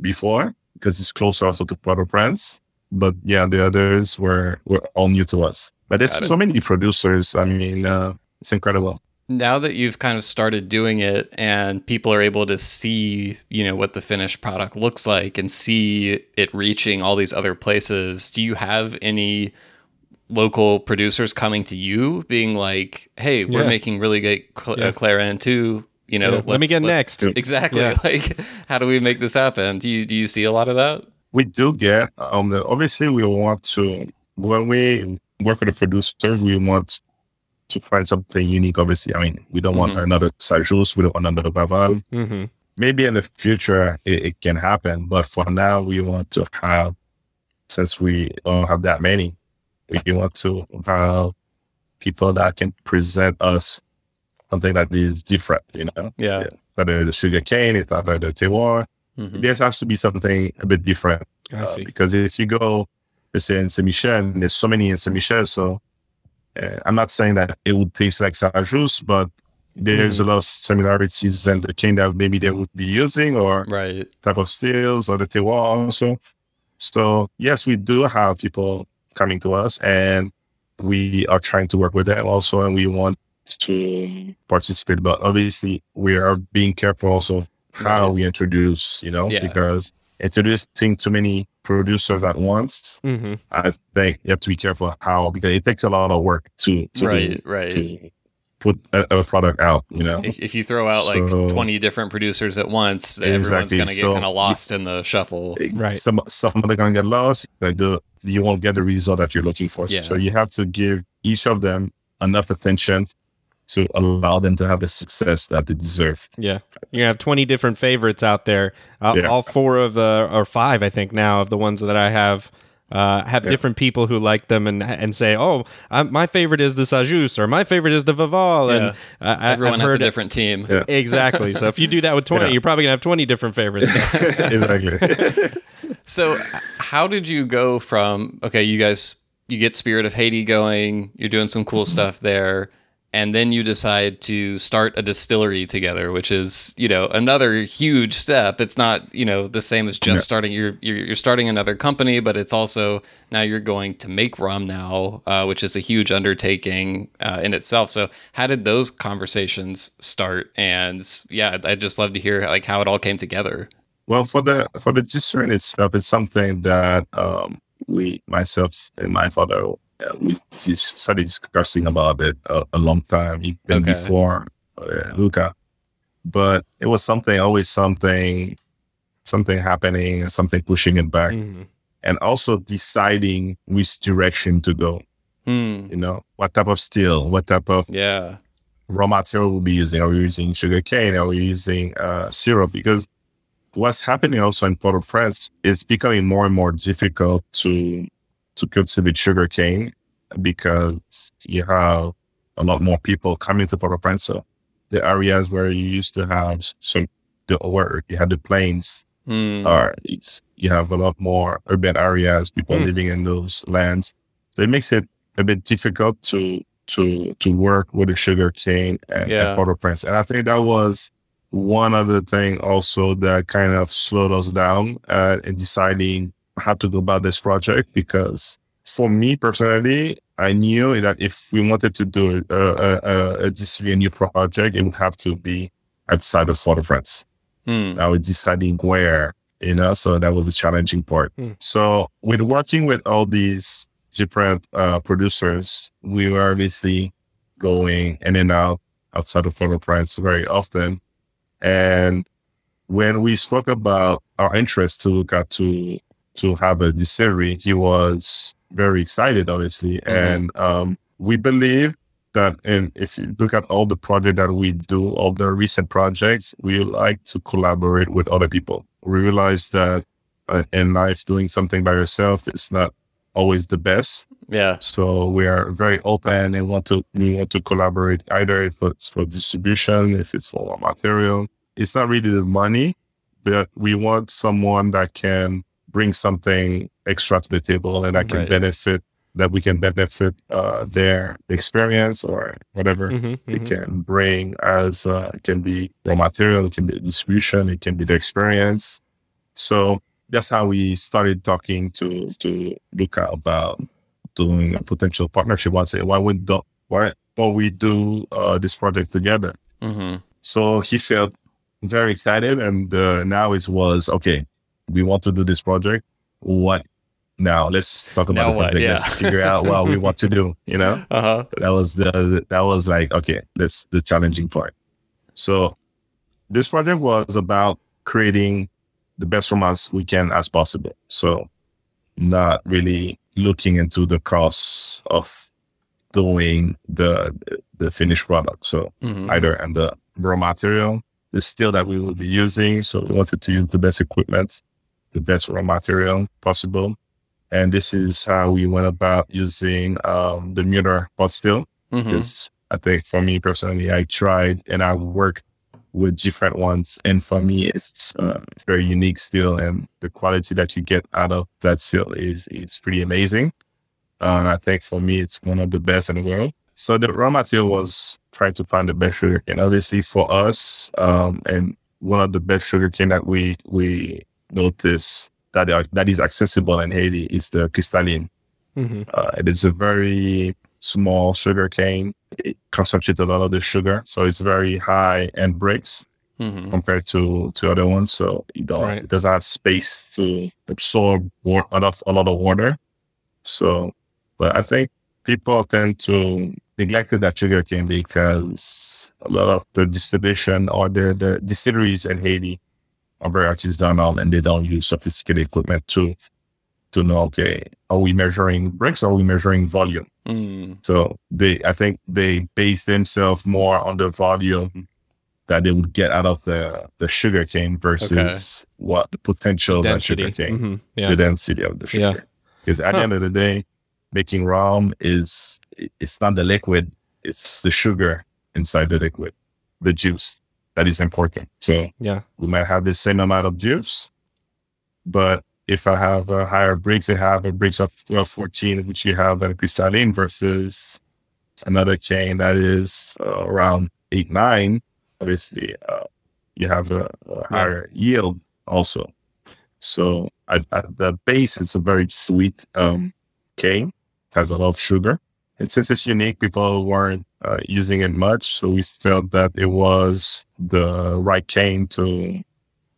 before because it's closer also to Port-au-Prince. But yeah, the others were were all new to us. But Got it's it. so many producers. I mean, uh, it's incredible. Now that you've kind of started doing it and people are able to see you know what the finished product looks like and see it reaching all these other places do you have any local producers coming to you being like hey we're Yeah. making really great cl- Yeah. uh, clairin too you know Yeah, let me get next. exactly Yeah. like how do we make this happen do you do you see a lot of that We do get um. The, obviously, we want to when we work with the producers, we want to find something unique. Obviously, I mean, we don't want Mhm. another Sajous, we don't want another Vaval. hmm maybe in the future it, it can happen, but for now we want to have, since we don't have that many, we want to have people that can present us something that is different, you know, yeah, whether the sugar cane, it's whether the terroir, Mhm. there has to be something a bit different. I uh, see. because if you go, let's say in Saint Michel, there's so many in Saint Michel, so uh, I'm not saying that it would taste like Sajous, but there's Mm-hmm. a lot of similarities in the cane that maybe they would be using or right type of stills or the terroir also. So yes, we do have people coming to us and we are trying to work with them also and we want to participate. But obviously we are being careful also how Right. we introduce, you know, Yeah. because introducing too many producers at once, hmm I think you have to be careful how because it takes a lot of work to to, right right to put a, a product out, you know. if, if you throw out like 20 different producers at once everyone's going to get So- kind of lost in the shuffle Right. Some some of are gonna get lost. Like the you won't get the result that you're looking for. Yeah. So you have to give each of them enough attention to allow them to have the success that they deserve. Yeah, you're have 20 different favorites out there. Uh, Yeah. All four of the or five, I think now of the ones that I have. Uh, have Yeah. different people who like them and and say, oh, I, my favorite is the Sajous or my favorite is the Vaval, and uh, I, everyone I've has a heard it- different team Yeah. exactly. So if you do that with 20, Yeah. you're probably gonna have 20 different favorites. exactly. so how did you go from okay you guys you get spirit of haiti going you're doing some cool stuff there and then you decide to start a distillery together which is you know another huge step. It's not you know the same as just Yeah. starting you're, you're you're starting another company but it's also now you're going to make rum now uh, which is a huge undertaking uh, in itself. So how did those conversations start? And yeah I'd- i'd just love to hear like how it all came together. Well, for the for the distillery itself, it's something that um, we, myself and my father, uh, we just started discussing about it a, a long time, even Okay. before uh, Luca. But it was something, always something, something happening, something pushing it back, Mhm. and also deciding which direction to go. Hmm. You know, what type of steel, what type of yeah raw material we'll be using. Are we using sugar cane? Are we using uh, syrup? Because what's happening also in Port-au-Prince, it's becoming more and more difficult to to cultivate sugar cane because you have a lot more people coming to Port-au-Prince. The areas where you used to have some the where you had the plains Hmm. are it's you have a lot more urban areas, people Mm. living in those lands. So it makes it a bit difficult to to to work with the sugar cane and, Yeah. and Port-au-Prince. And I think that was one other thing also that kind of slowed us down uh, in deciding how to go about this project because for me personally, I knew that if we wanted to do a, a, a, a, this a new project, it would have to be outside of Port-au-Prince. Hmm. I was deciding where, you know, so that was the challenging part. Mm. So with working with all these different uh, producers, we were obviously going in and out outside of Port-au-Prince very often. And when we spoke about our interest to look at to to have a distillery, he was very excited, obviously, mm-hmm. and um, we believe that and if you look at all the projects that we do, all the recent projects, we like to collaborate with other people. We realize that uh, in life, doing something by yourself is not always the best. Yeah. So we are very open and want to we want to collaborate either if it's for distribution, if it's for our material. It's not really the money, but we want someone that can bring something extra to the table and I can right. benefit that we can benefit uh, their experience or whatever mm-hmm, it mm-hmm. can bring as uh, it can be raw material, it can be distribution, it can be the experience. So that's how we started talking to to Luca about doing a potential partnership. Say, why would do, why don't we do uh, this project together? Mm-hmm. So he felt very excited, and uh, now it was okay. We want to do this project. What now? Let's talk about now the project. What? Yeah. Let's figure out what we want to do. You know, uh-huh. that was the that was like okay. That's the challenging part. So this project was about creating the best romance we can as possible. So not really looking into the costs of doing the the finished product. So mm-hmm. either and the raw material, the steel that we will be using. So we wanted to use the best equipment, the best raw material possible. And this is how we went about using um, the Mueller pot steel. Mm-hmm. I think for me personally, I tried and I worked with different ones. And for me, it's uh, very unique still. And the quality that you get out of that still is, it's pretty amazing. Uh, and I think for me, it's one of the best in the world. So the raw material was trying to find the best sugar cane. Obviously for us, um, and one of the best sugar cane that we, we noticed that, are, that is accessible in Haiti is the crystalline. Mm-hmm. Uh, it is a very small sugar cane. It concentrates a lot of the sugar, so it's very high and Brix mm-hmm. compared to to other ones. So you don't right. it doesn't have space to absorb more, a lot a lot of water. So, but I think people tend to neglect that sugar cane because a lot of the distribution or the the distilleries in Haiti very artisanal and they don't use sophisticated equipment to to know, okay, are we measuring Brix? Or are we measuring volume? Mm. So they, I think they base themselves more on the volume that they would get out of the, the sugar cane versus okay. what the potential the of sugar cane, mm-hmm. yeah. the density of the sugar. Yeah. Because at huh. the end of the day, making rum is, it's not the liquid, it's the sugar inside the liquid, the juice that is important. So yeah, we might have the same amount of juice, but if I have a higher Brix, I have a Brix of 14, which you have a crystalline versus another cane that is uh, around 8, 9. Obviously, uh, you have a, a higher yeah. yield also. So at, at, the base, it's a very sweet um, cane, has a lot of sugar. And since it's unique, people weren't uh, using it much. So we felt that it was the right chain to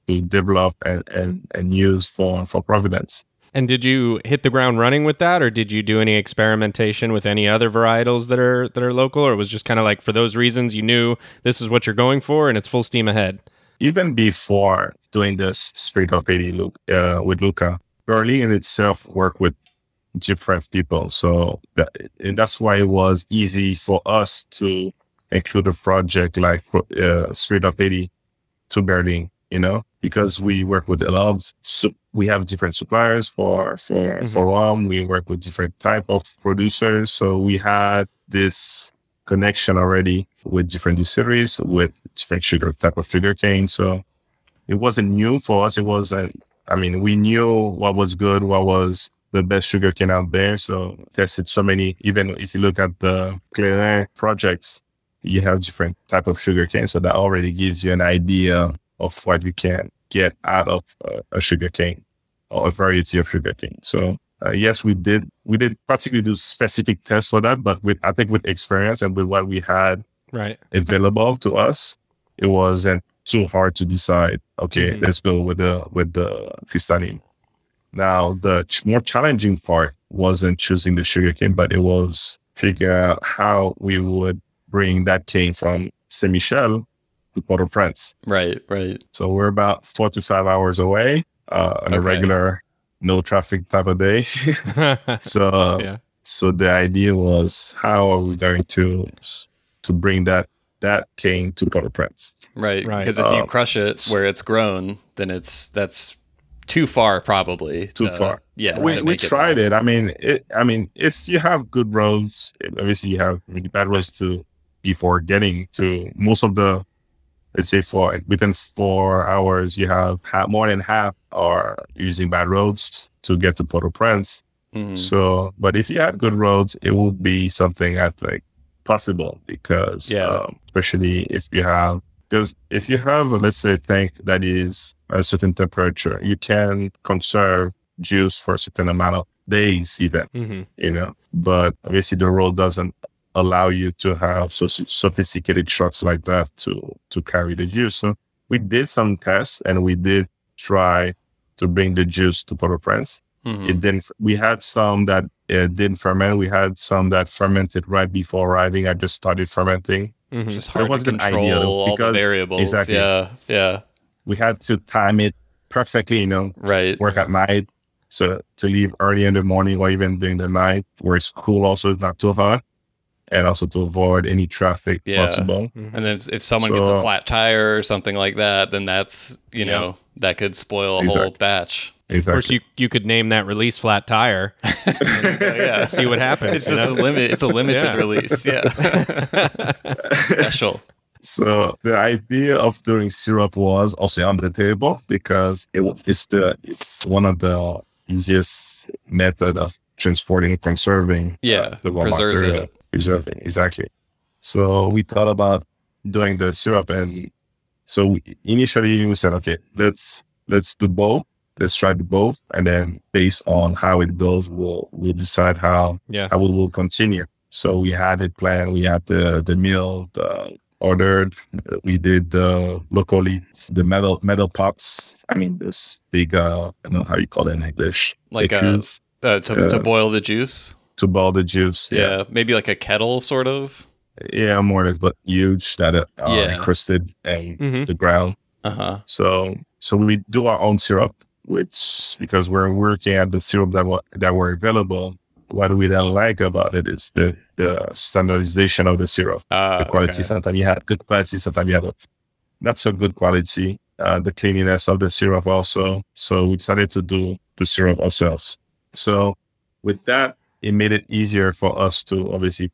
to develop and, and, and use for, for Providence. And did you hit the ground running with that, or did you do any experimentation with any other varietals that are that are local, or was just kind of like for those reasons you knew this is what you're going for and it's full steam ahead? Even before doing this Spirit of Haiti uh, with Luca, early in itself worked with different people, so that, and that's why it was easy for us to include a project like uh, Spirit of Haiti to Berling, you know, because we work with a lot of, so we have different suppliers for, for, mm-hmm. for rum. We work with different type of producers. So we had this connection already with different distilleries, with different sugar type of sugar cane. So it wasn't new for us. It wasn't, I mean, we knew what was good, what was the best sugar cane out there. So tested so many, even if you look at the Clairin projects, you have different type of sugar cane. So that already gives you an idea of what you can get out of uh, a sugar cane or a variety of sugar cane. So uh, yes, we did we did particularly do specific tests for that, but with I think with experience and with what we had right available to us, it wasn't too hard to decide. Okay, mm-hmm. let's go with the with the crystalline. Now the ch- more challenging part wasn't choosing the sugar cane, but it was figure out how we would bring that cane from Saint Michel to Port-au-Prince. Right, right. So we're about four to five hours away. uh, on okay. a regular no traffic type of day. so yeah. so the idea was how are we going to to bring that that cane to Port-au-Prince? Right. Right. Because if you um, crush it where it's grown, then it's that's too far probably. Too to, far. Yeah. We, we tried it, it. I mean, it. I mean, it's you have good roads. Obviously, you have really bad roads too before getting to most of the. Let's say for within four hours, you have more than half are using bad roads to get to Port-au-Prince. Mm-hmm. So, but if you had good roads, it would be something I think possible because, yeah. um, especially if you have because if you have, let's say, a tank that is a certain temperature, you can conserve juice for a certain amount of days, even, mm-hmm. you know. But obviously, the road doesn't allow you to have so sophisticated trucks like that to to carry the juice. So we did some tests and we did try to bring the juice to Port-au-Prince. Mm-hmm. It didn't. We had some that uh, didn't ferment. We had some that fermented right before arriving. I just started fermenting Mm-hmm. It's just hard it wasn't to control ideal all the variables. Exactly. Yeah, yeah. We had to time it perfectly, you know. Right. Work at night, so to leave early in the morning or even during the night, where it's cool, also not too hot, and also to avoid any traffic yeah. possible. Mm-hmm. And then if, if someone so, gets a flat tire or something like that, then that's you know that could spoil a exactly. whole batch. Exactly. Of course, you you could name that release flat tire. yeah, see what happens. It's just know? a limit. It's a limited yeah. release. Yeah, special. So the idea of doing syrup was also on the table because it, it's the it's one of the easiest method of transporting and conserving. Uh, yeah, uh, the raw preserves material. It. Preserving exactly. So we thought about doing the syrup, and so initially we said, okay, let's let's do both let's try the both, and then based on how it goes, we'll we'll decide how yeah how we will continue. So we had it planned. We had the the meal the ordered. We did the locally the metal metal pots. I mean, this big uh, I don't know how you call it in English, like uh, uh, to uh, to boil the juice. To boil the juice, yeah. yeah. maybe like a kettle, sort of. Yeah, more like but huge that are yeah. encrusted in mm-hmm. the ground. Uh huh. So so we do our own syrup which because we're working at the syrup that were, that were available, what we don't like about it is the, the standardization of the syrup. Uh, the quality. Okay. Sometimes you have good quality, sometimes you have not so good quality. Uh, the cleanliness of the syrup also. So we decided to do the syrup ourselves. So with that, it made it easier for us to obviously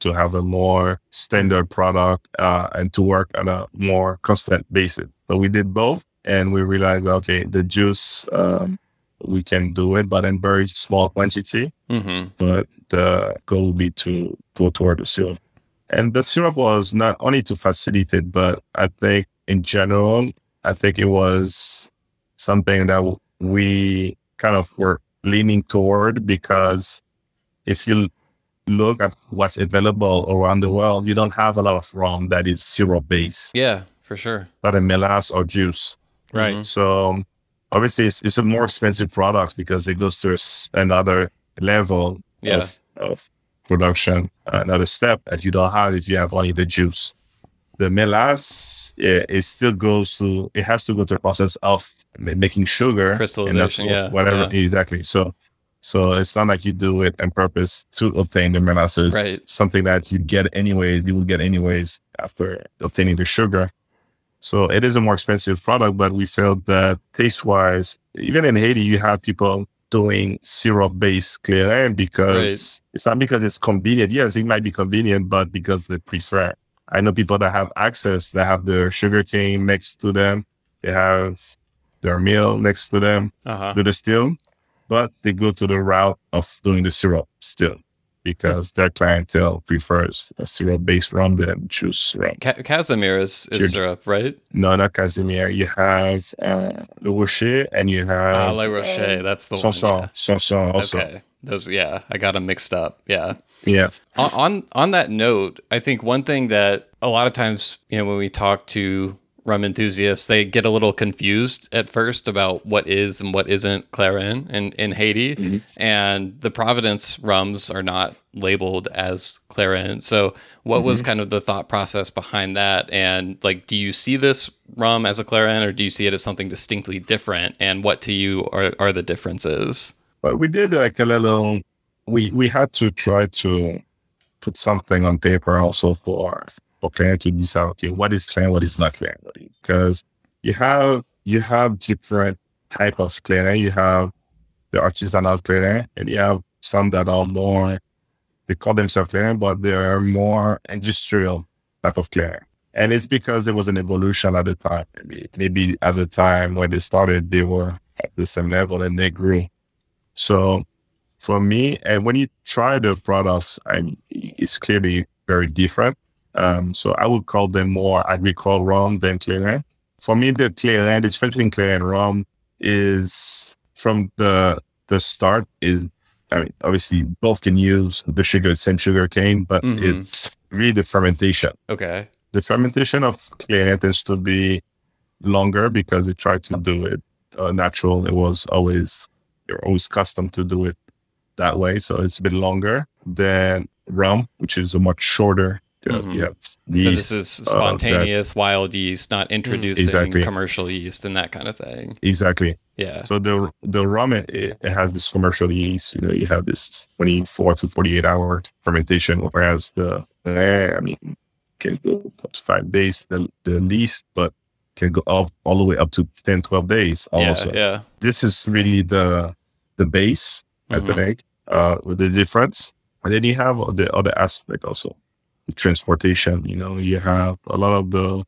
to have a more standard product uh, and to work on a more constant basis. But we did both and we realized, okay, the juice, um, we can do it, but in very small quantity. Mm-hmm. But the goal would be to go toward the syrup. And the syrup was not only to facilitate, but I think in general, I think it was something that we kind of were leaning toward because if you look at what's available around the world, you don't have a lot of rum that is syrup based. Yeah, for sure. But a melasse or juice. Right. Mm-hmm. So obviously it's, it's, a more expensive product because it goes to another level yeah. of, of, production, another step that you don't have if you have only the juice. The melasse, it, it still goes to, it has to go through a process of making sugar. Crystallization, yeah. Whatever, yeah. exactly. So, so it's not like you do it on purpose to obtain the molasses. Right. Something that you get anyways, you will get anyways after obtaining the sugar. So it is a more expensive product, but we felt that taste wise, even in Haiti, you have people doing syrup based clairin because right. it's not because it's convenient. Yes, it might be convenient, but because they prefer. I know people that have access, that have their sugar cane next to them. They have their meal next to them, uh-huh. to the still, but they go to the route of doing the syrup still because their clientele prefers a syrup based rum than juice rum. Ca- Casimir is, is syrup, right? No, not Casimir. You have uh, Le Rocher and you have. Ah, Le Rocher. That's the Sonson, one. Yeah. Sonson also. Okay. Those, yeah, I got them mixed up. Yeah. Yeah. On, on on that note, I think one thing that a lot of times, you know, when we talk to rum enthusiasts, they get a little confused at first about what is and what isn't Clairin in, in Haiti. Mm-hmm. And the Providence rums are not labeled as Clairin. So, what mm-hmm. was kind of the thought process behind that? And, like, do you see this rum as a Clairin or do you see it as something distinctly different? And what to you are, are the differences? Well, we did like a little, we, we had to try to put something on paper also for for client to decide, okay, what is clean, what is not clean, because you have you have different type of clairin. You have the artisanal clairin, and you have some that are more they call themselves clairin, but they are more industrial type of clairin. And it's because there was an evolution at the time. Maybe, maybe at the time when they started, they were at the same level and they grew. So for me, and when you try the products, I, mean, it's clearly very different. Um, so I would call them more i would agricole rum than Clairin. For me, the Clairin, the difference between Clairin and rum is from the the start is I mean, obviously both can use the sugar, same sugar cane, but mm-hmm. it's really the fermentation. Okay. The fermentation of Clairin tends to be longer because they try to do it uh, natural. It was always, they're always custom to do it that way. So it's a bit longer than rum, which is a much shorter mm-hmm. yeah, yeast, so this is spontaneous uh, that, wild yeast, not introducing exactly. commercial yeast and that kind of thing. Exactly. Yeah. So the the rum it, it has this commercial yeast. You know, you have this twenty four to forty eight hour fermentation, whereas the I mean can go up to five days the the least, but can go up all the way up to 10, 12 days also. Yeah. yeah. This is really the the base, mm-hmm. I think, uh, with the difference. And then you have the other aspect also transportation. You know, you have a lot of the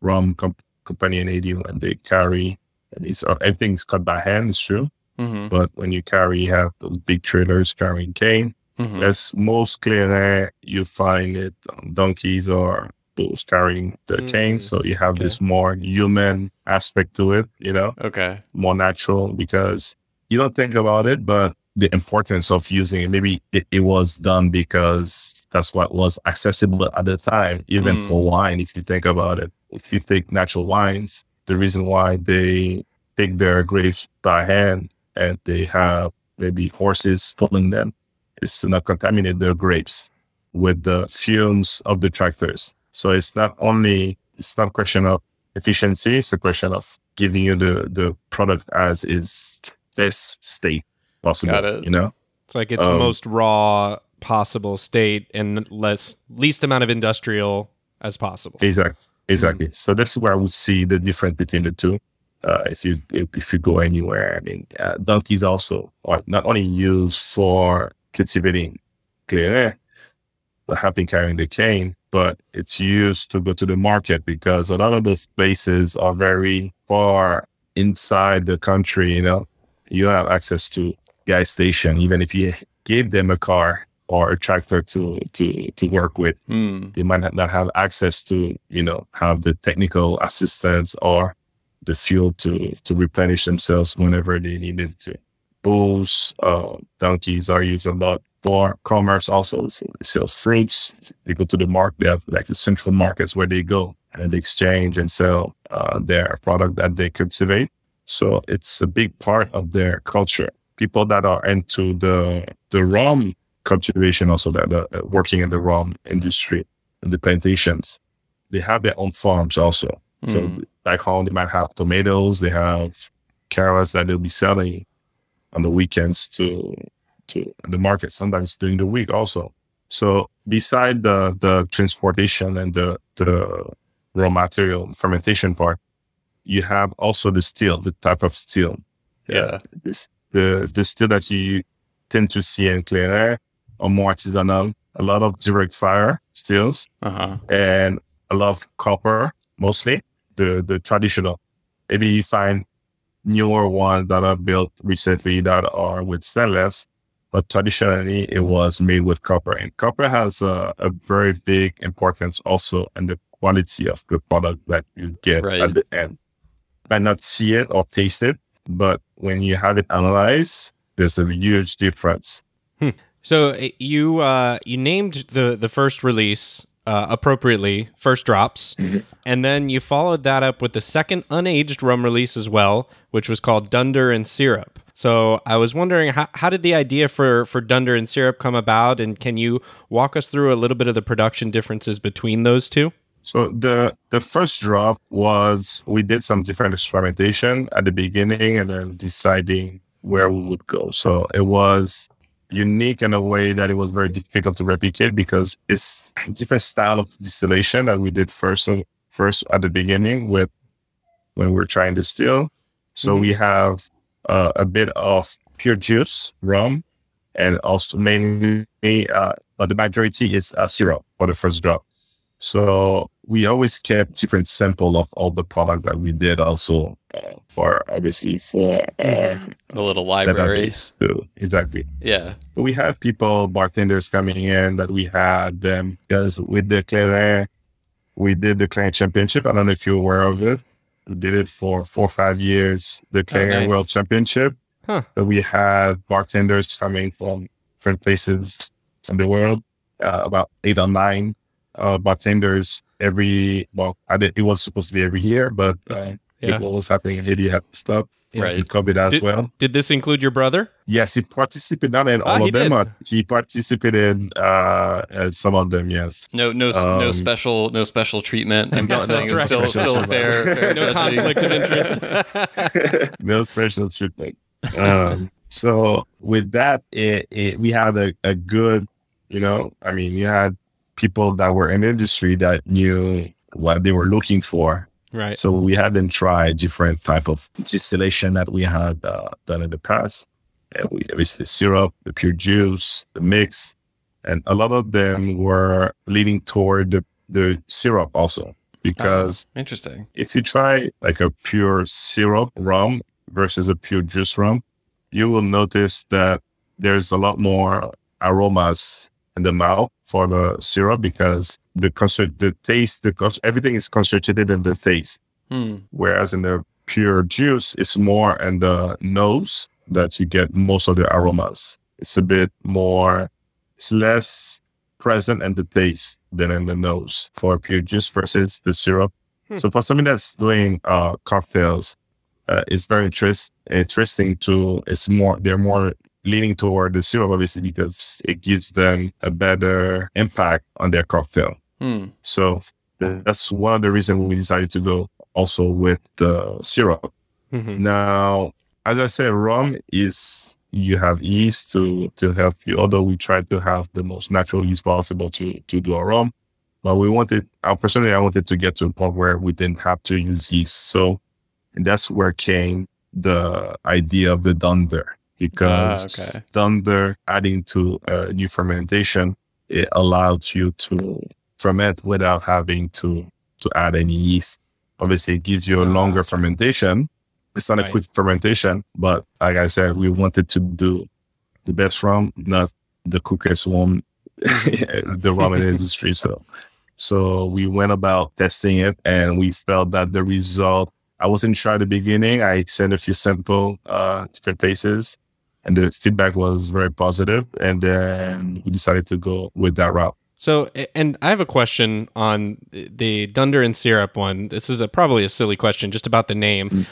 rum comp- company in Haiti when they carry, and it's uh, everything's cut by hand. It's true, mm-hmm. but when you carry, you have those big trailers carrying cane. Mm-hmm. As most clear you find it on donkeys or bulls carrying the mm-hmm. cane. So you have okay. this more human aspect to it. You know, okay, more natural because you don't think about it, but the importance of using it. Maybe it, it, was done because that's what was accessible at the time, even mm. for wine, if you think about it. If you take natural wines, the reason why they take their grapes by hand and they have maybe horses pulling them is to not contaminate their grapes with the fumes of the tractors. So it's not only, it's not a question of efficiency, it's a question of giving you the, the product as is this state possible. Got it. You know, it's like it's um, the most raw possible state and less least amount of industrial as possible. Exactly. Exactly. Mm. So that's where I would see the difference between the two. Uh, if you if, if, you go anywhere, I mean, uh, donkeys also are not only used for cultivating clear but have been carrying the cane, but it's used to go to the market because a lot of those places are very far inside the country. You know, you have access to gas station, even if you gave them a car or a tractor to to to work with, mm. they might not have access to you know have the technical assistance or the fuel to to replenish themselves whenever they needed to. Bulls, uh, donkeys are used a lot for commerce. Also, so they sell fruits. They go to the market. They have like the central markets where they go and exchange and sell uh, their product that they cultivate. So it's a big part of their culture people that are into the the rum cultivation, also that are uh, working in the rum industry and the plantations, they have their own farms also. Mm. So back home, they might have tomatoes, they have carrots that they'll be selling on the weekends to to the market, sometimes during the week also. So beside the the transportation and the the raw material fermentation part, you have also the steel, the type of steel. Yeah. Uh, this the, the still that you tend to see in Clairin are more artisanal, a lot of direct fire stills, uh-huh. and a lot of copper, mostly the, the traditional. Maybe you find newer ones that are built recently that are with stainless, but traditionally it was made with copper. And copper has a, a very big importance also in the quality of the product that you get right. at the end. Might not see it or taste it, but when you have it analyzed, there's a huge difference. Hmm. So uh, you uh, you named the the first release uh, appropriately first drops, Mm-hmm. and then you followed that up with the second unaged rum release as well, which was called Dunder and Syrup. So I was wondering how, how did the idea for for Dunder and Syrup come about, and can you walk us through a little bit of the production differences between those two? So the the first drop was we did some different experimentation at the beginning and then deciding where we would go. So it was unique in a way that it was very difficult to replicate because it's a different style of distillation that we did first first at the beginning with when we are trying to distill. So we have uh, a bit of pure juice, rum, and also mainly, uh, but the majority is uh, syrup for the first drop. So we always kept different sample of all the product that we did also uh, for obviously for uh, The little library. database too. Exactly. Yeah. We have people, bartenders coming in that we had them because with the Clairin, we did the Clairin Championship. I don't know if you're aware of it. We did it for four or five years, the Clairin nice. World Championship. Huh. So we had bartenders coming from different places in the world, uh, about eight or nine uh, bartenders every, well, I did, it was supposed to be every year, but uh, Yeah. it was happening in India stuff. Right. With COVID as Did- well. Did this include your brother? Yes, he participated not in Ah, all he of them. did. But he participated uh, in some of them. Yes. No, no, no Um, special, no special treatment. I'm No, guessing that's it right. still, Special still fair, fair No conflict of interest. no special treatment. Um, so with that, it, it, we had a, a good, you know, I mean, you had people that were in the industry that knew what they were looking for. right. So we had them try different type of distillation that we had uh, done in the past. And we obviously syrup, the pure juice, the mix, and a lot of them were leaning toward the, the syrup also because Interesting. if you try like a pure syrup rum versus a pure juice rum, you will notice that there's a lot more aromas in the mouth for the syrup because the concert, the taste, the con- everything is concentrated in the taste. Hmm. Whereas in the pure juice, it's more in the nose that you get most of the aromas. It's a bit more, it's less present in the taste than in the nose for pure juice versus the syrup. Hmm. So for somebody that's doing uh, cocktails, uh, it's very interest, interesting to, it's more, they're more leaning toward the syrup, obviously, because it gives them a better impact on their cocktail. Hmm. So th- that's one of the reasons we decided to go also with the syrup. Mhm. Now, as I said, rum is you have yeast to to help you. Although we try to have the most natural yeast possible to to do a rum, but we wanted. I personally, I wanted to get to a point where we didn't have to use yeast. So, and that's where came the idea of the dunder because Ah, okay. dunder adding to uh, new fermentation it allows you to ferment without having to to add any yeast. Obviously, it gives you a Ah, longer okay. fermentation. It's not a quick fermentation, but like I said, we wanted to do the best rum, not the quickest one, the rum industry. So, so we went about testing it, and we felt that the result. I wasn't sure at the beginning. I sent a few sample uh, different places, and the feedback was very. And then we decided to go with that route. So, and I have a question on the Dunder and Syrup one. This is a, probably a silly question, just about the name.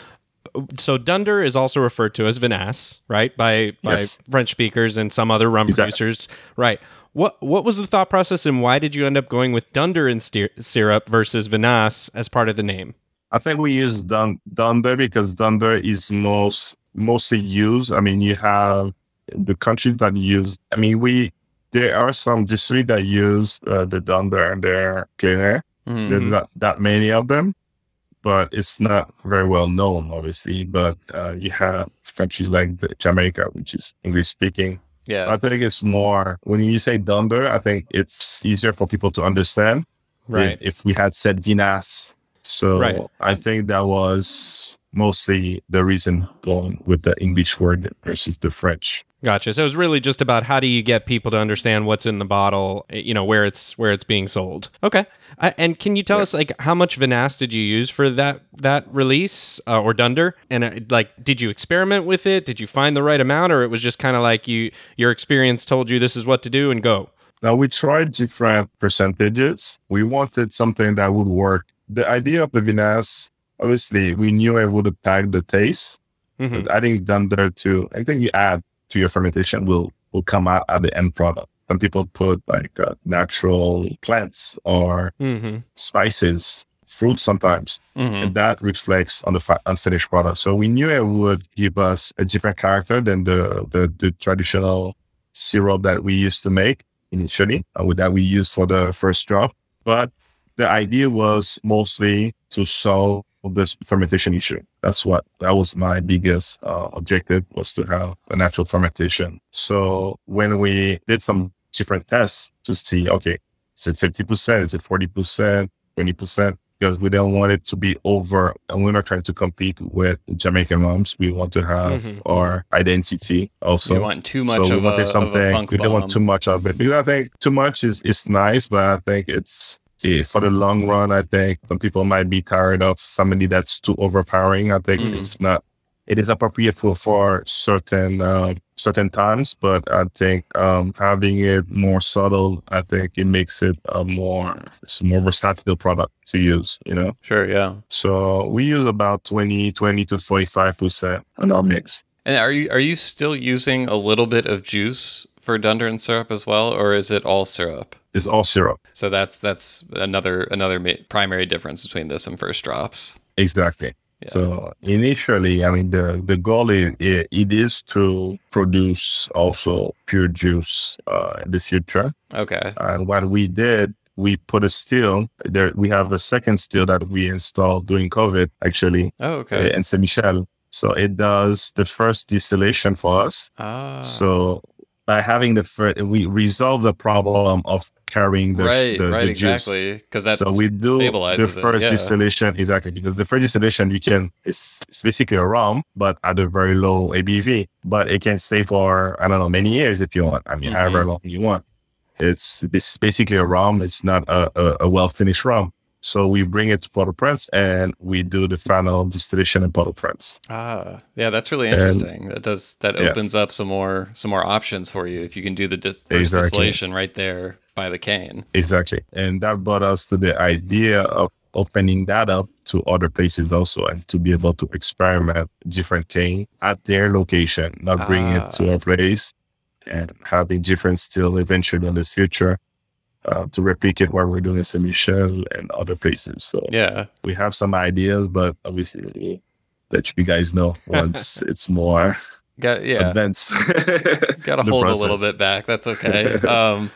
Mm. So, Dunder is also referred to as Vinasse, right, by by Yes. French speakers and some other rum Exactly. producers, right? What what was the thought process, and why did you end up going with Dunder and Steer- Syrup versus Vinasse as part of the name? I think we use Dun- Dunder because Dunder is most mostly used. I mean, you have the countries that use. I mean, we there are some districts that use uh, the Dunder and their cleaner. Hmm. There's not that many of them, but it's not very well known, obviously. But uh, you have countries like the Jamaica, which is English speaking. Yeah. I think it's more when you say Dunder. I think it's easier for people to understand Right. if, if we had said Vinasse. So Right. I think that was mostly the reason going with the English word versus the French. Gotcha. So it was really just about how do you get people to understand what's in the bottle, eh, you know, where it's where it's being sold. Okay. I, and can you tell us like how much vinasse did you use for that that release uh, or dunder? And uh, like, did you experiment with it? Did you find the right amount, or it was just kind of like you your experience told you this is what to do and go? Now we tried different percentages. We wanted something that would work. The idea of the vinasse, obviously, we knew it would attack the taste. Mm-hmm. But adding dunder to anything you add to your fermentation will will come out at the end product. Some people put like uh, natural plants or mm-hmm. spices, fruits sometimes, mm-hmm. and that reflects on the fi- unfinished product. So we knew it would give us a different character than the the, the traditional syrup that we used to make initially, uh, that we used for the first drop. But the idea was mostly to solve this fermentation issue. That's what that was my biggest uh, objective was to have a natural fermentation. So when we did some different tests to see, okay, is it 50%? Is it 40%? 20%? Because we don't want it to be over and we're not trying to compete with Jamaican rums. We want to have mm-hmm. our identity also. We want too much so of, we wanted a, something, We don't want too much of it. Because I think too much is, is nice, but I think it's see, for the long run, I think some people might be tired of somebody that's too overpowering. I think mm. it's not it is appropriate for, for certain uh, certain times, but I think um, having it more subtle, I think it makes it a more it's a more versatile product to use. You know. Sure. Yeah. So we use about 20, 20 to forty five percent on our mix. And are you are you still using a little bit of juice for dunder and syrup as well, or is it all syrup? It's all syrup. So that's that's another another primary difference between this and first drops. Exactly. Yeah. So initially, I mean, the, the goal is, it is to produce also pure juice uh, in the future. Okay. And what we did, we put a still there. We have a second still that we installed during COVID, actually. Oh, okay. Uh, in Saint Michel. So it does the first distillation for us. Ah. So by having the first, we resolve the problem of carrying the, right, the, right, the exactly. Because that's so we do the first yeah. distillation exactly because the first distillation you can it's, it's basically a rum but at a very low ABV, but it can stay for I don't know many years if you want. I mean, mm-hmm. however long you want. It's it's basically a rum. It's not a, a, a well finished rum. So we bring it to Port-au-Prince and we do the final distillation in Port-au-Prince. Ah, yeah, that's really interesting. And, that does that opens up some more some more options for you if you can do the dis- first exactly. distillation right there by the cane. Exactly, and that brought us to the idea of opening that up to other places also and to be able to experiment different cane at their location, not bring ah. it to a place and having different still eventually in the future uh, to replicate what we're doing in Saint Michel and other places. So yeah, we have some ideas, but obviously let you guys know once it's more got yeah advanced. got to hold process. a little bit back. That's okay. Um,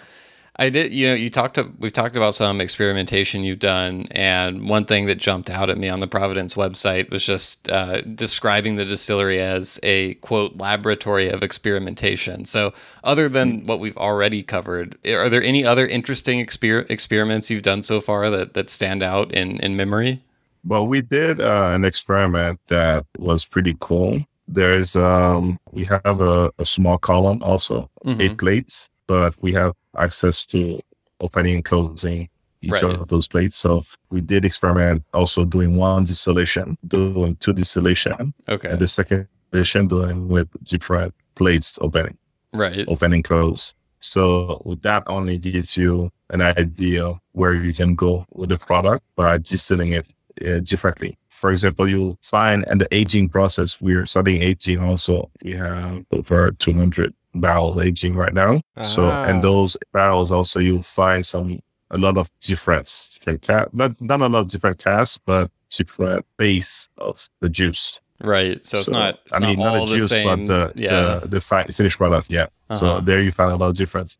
I did, you know, you talked to, we've talked about some experimentation you've done. And one thing that jumped out at me on the Providence website was just uh, describing the distillery as a quote, laboratory of experimentation. So, other than hmm. what we've already covered, are there any other interesting exper- experiments you've done so far that, that stand out in, in memory? Well, we did uh, an experiment that was pretty cool. There's, um, we have a, a small column also, mm-hmm. eight plates, but we have access to opening and closing each right. of those plates. So we did experiment also doing one distillation, doing two distillation. Okay. And the second distillation doing with different plates opening. Right. Opening close. So that only gives you an idea where you can go with the product by distilling it uh, differently. For example, you'll find in the aging process, we're studying aging also. We have over 200 barrel aging right now. Uh-huh. So, and those barrels also you'll find some a lot of difference, not not a lot of different casks, but different base of the juice. Right. So, so it's not. It's I mean, not, not the juice, same, but the yeah. the, the fi- finished product. Yeah. Uh-huh. So there you find a lot of difference.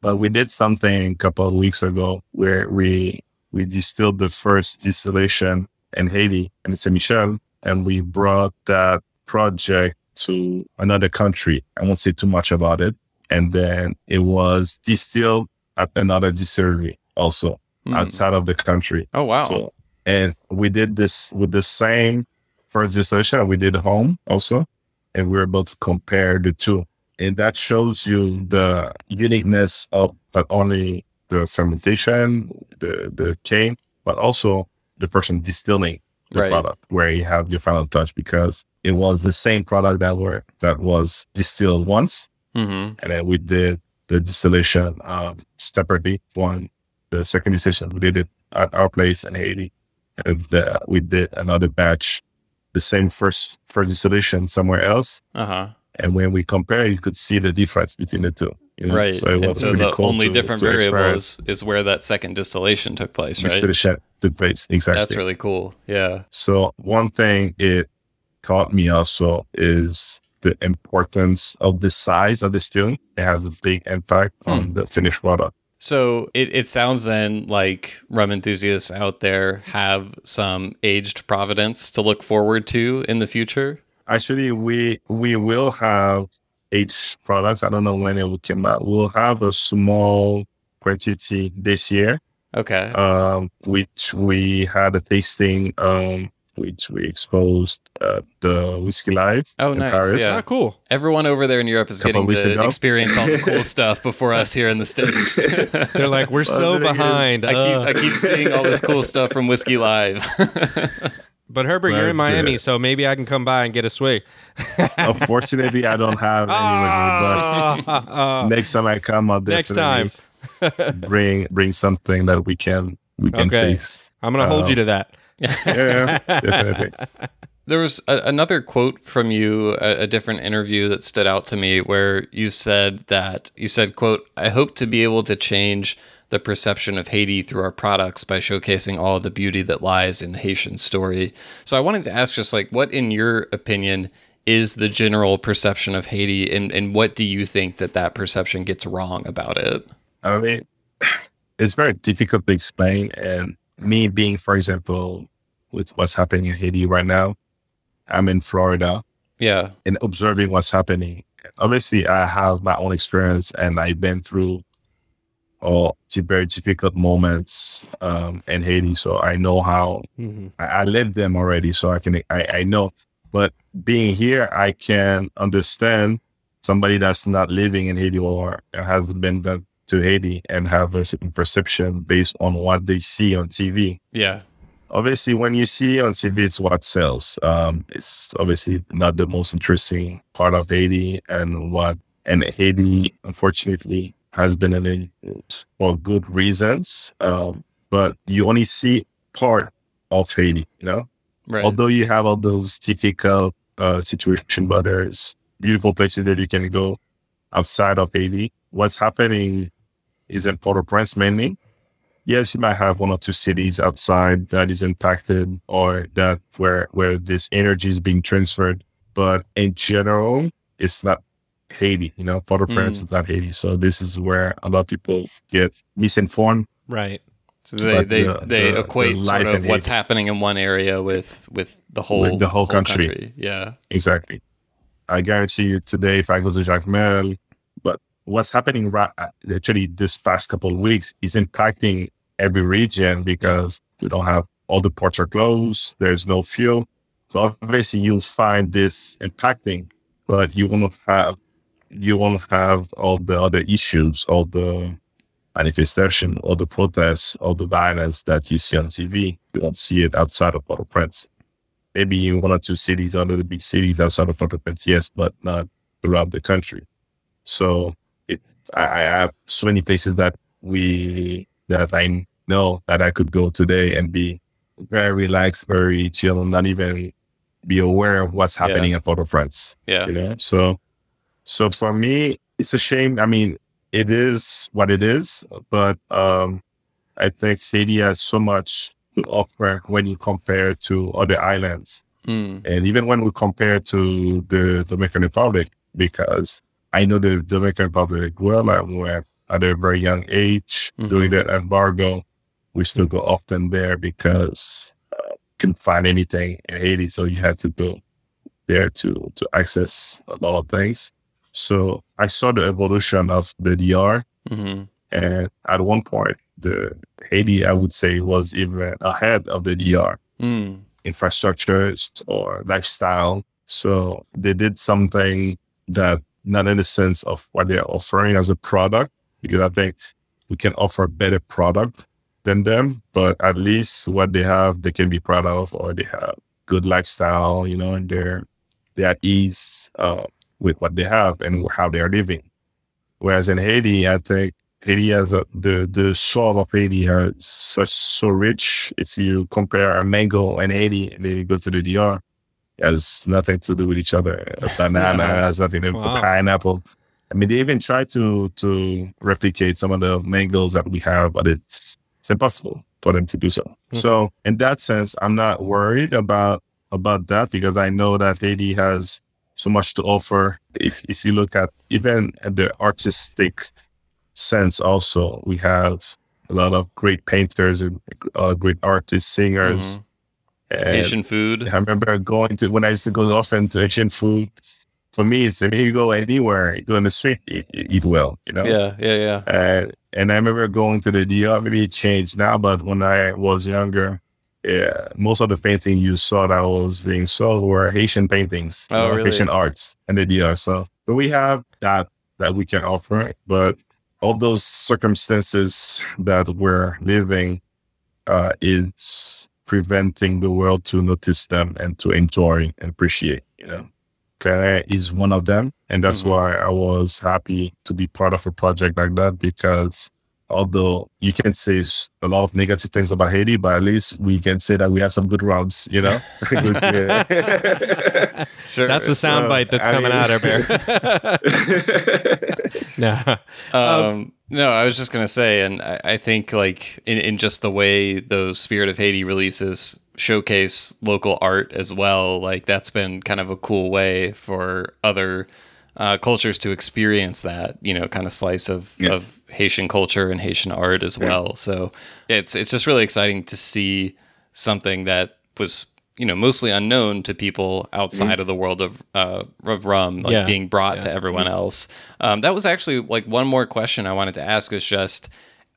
But we did something a couple of weeks ago where we we distilled the first distillation in Haiti and it's a Michel, and we brought that project to another country. I won't say too much about it. And then it was distilled at another distillery also mm. outside of the country. Oh, wow. So, and we did this with the same first distillation we did home also. And we were able to compare the two. And that shows you the uniqueness of not only the fermentation, the, the cane, but also the person distilling the right. product where you have your final touch because it was the same product that were that was distilled once, mm-hmm. and then we did the distillation um, separately. One, the second distillation, we did it at our place in Haiti. And uh, we did another batch, the same first first distillation somewhere else. Uh-huh. And when we compare, you could see the difference between the two. You know? Right. So so the cool only to, different to variable is, is where that second distillation took place, right? Distillation took place, exactly. That's really cool. Yeah. So one thing it taught me also is the importance of the size of the distilling. It has a big impact hmm. on the finished product. So it, it sounds then like rum enthusiasts out there have some aged Providence to look forward to in the future. Actually, we we will have eight products. I don't know when it will come out. We'll have a small quantity this year. Okay. Um, which we had a tasting um which we exposed uh, the Whiskey Live. Oh, nice. Paris. Yeah, oh, cool. Everyone over there in Europe is getting to ago. experience all the cool stuff before us here in the States. They're like, we're so behind. Is, I, keep, I keep seeing all this cool stuff from Whiskey Live. But Herbert, you're in Miami, so maybe I can come by and get a swig. Unfortunately, I don't have any with me, but ah. next time I come, I'll definitely next time. bring bring something that we can we can okay. taste. I'm gonna hold you to that yeah, definitely. There was a, another quote from you, a, a, different interview that stood out to me, where you said that you said, "quote I hope to be able to change the perception of Haiti through our products by showcasing all the beauty that lies in the Haitian story." So I wanted to ask, just like, what in your opinion is the general perception of Haiti, and and what do you think that that perception gets wrong about it? I mean, it's very difficult to explain, and me being, for example, with what's happening in Haiti right now, I'm in Florida. Yeah. And observing what's happening. Obviously, I have my own experience and I've been through all very difficult moments um, in Haiti. So I know how mm-hmm. I, I lived them already. So I can, I, I know. But being here, I can understand somebody that's not living in Haiti or hasn't been to Haiti and have a certain perception based on what they see on TV. Yeah. Obviously, when you see on TV, it's what sells. Um, it's obviously not the most interesting part of Haiti, and what and Haiti, unfortunately, has been in it for good reasons. Um, but you only see part of Haiti, you know. Right. Although you have all those difficult uh, situations, but there's beautiful places that you can go outside of Haiti. What's happening is in Port-au-Prince mainly. Yes, you might have one or two cities outside that is impacted or that where where this energy is being transferred. But in general, it's not Haiti. You know, Port-au-Prince mm. is not Haiti. So this is where a lot of people get misinformed. Right. So they they, the, they the, equate the sort of what's Haiti. happening in one area with with the whole with the whole, whole country. country. Yeah. Exactly. I guarantee you today, if I go to Jacmel, but what's happening right actually this past couple of weeks is impacting every region because we don't have all the ports are closed. There's no fuel. So obviously you'll find this impacting, but you won't have, you won't have all the other issues, all the manifestation, all the protests, all the violence that you see on TV. You don't see it outside of Port-au-Prince. Maybe in one or two cities, under the big cities outside of Port-au-Prince, yes, but not throughout the country. So I, I have so many places that we that I know that I could go today and be very relaxed, very chill, and not even be aware of what's happening yeah. at Port-au-Prince. Yeah. You know? So so for me, it's a shame. I mean, it is what it is, but um I think Haiti has so much to offer when you compare to other islands. Mm. And even when we compare to the Dominican Republic, because I know the Dominican Republic well. I went at a very young age mm-hmm. during that embargo. We still go often there because uh, couldn't find anything in Haiti, so you had to go there to to access a lot of things. So I saw the evolution of the DR, mm-hmm. and at one point, the Haiti I would say was even ahead of the DR. Mm. Infrastructures or lifestyle. So they did something that not in the sense of what they're offering as a product, because I think we can offer a better product than them, but at least what they have, they can be proud of, or they have good lifestyle, you know, and they're, they're at ease uh, with what they have and how they are living. Whereas in Haiti, I think Haiti has a, the the soil of Haiti is such so rich. If you compare a mango and Haiti, and then you go to the DR, it has nothing to do with each other. A banana has nothing to do with pineapple. I mean, they even try to to replicate some of the mangoes that we have, but it's, it's impossible for them to do so. Mm-hmm. So, in that sense, I'm not worried about about that because I know that Haiti has so much to offer. If if you look at even at the artistic sense also. We have a lot of great painters and uh, great artists, singers. Mm-hmm. Haitian food. I remember going to when I used to go often to Asian food. For me, it's if you go anywhere, you go in the street, eat, eat well, you know. Yeah, yeah, yeah. And and I remember going to the DR. Maybe it changed now, but when I was younger, yeah, most of the paintings you saw that was being sold were Haitian paintings, oh, really? Haitian arts, and the DR. So, but we have that that we can offer, but all those circumstances that we're living uh, is preventing the world to notice them and to enjoy and appreciate. You know, Clairin is one of them, and that's mm-hmm. why I was happy to be part of a project like that because although you can say a lot of negative things about Haiti, but at least we can say that we have some good rums, you know? sure. That's the soundbite that's I coming mean, out, Herbert. no. Um, um, no, I was just going to say, and I, I think like in, in just the way those Spirit of Haiti releases showcase local art as well, like that's been kind of a cool way for other uh, cultures to experience that, you know, kind of slice of, yeah. of Haitian culture and Haitian art as well. So it's it's just really exciting to see something that was you know mostly unknown to people outside mm-hmm. of the world of uh, of rum, like yeah. being brought yeah. to everyone yeah. else. Um, that was actually like one more question I wanted to ask is just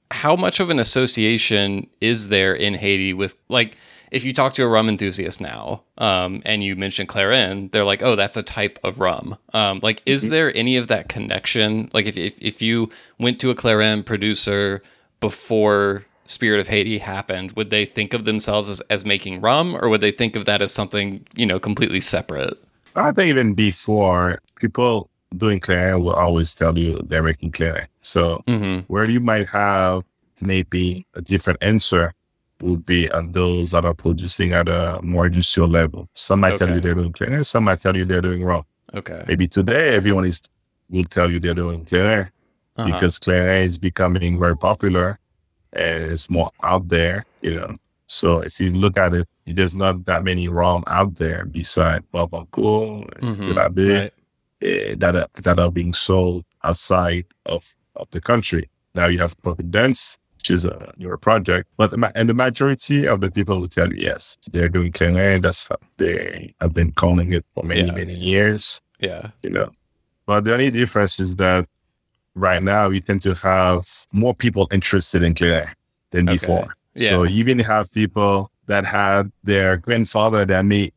how much of an association is there in Haiti with like if you talk to a rum enthusiast now um, and you mention Clairin, they're like, oh, that's a type of rum. Um, like, is mm-hmm. there any of that connection? Like, if, if, if you went to a Clairin producer before Spirit of Haiti happened, would they think of themselves as, as making rum or would they think of that as something, you know, completely separate? I think even before, people doing Clairin will always tell you they're making Clairin. So, mm-hmm. where you might have maybe a different answer would be on those that are producing at a more industrial level. Some might okay. tell you they're doing clairin, some might tell you they're doing raw. Okay. Maybe today everyone is will tell you they're doing clairin uh-huh. because clairin is becoming very popular and it's more out there, you know. So if you look at it, there's not that many rum out there beside Barbancourt and mm-hmm. right. eh, that are, that are being sold outside of, of the country. Now you have Providence, which is a newer project. But and the majority of the people will tell you yes, they're doing clairin. That's what they have been calling it for many yeah. many years. Yeah, you know. But the only difference is that right now we tend to have more people interested in clairin than okay. before. Yeah. So you even have people that had their grandfather that may,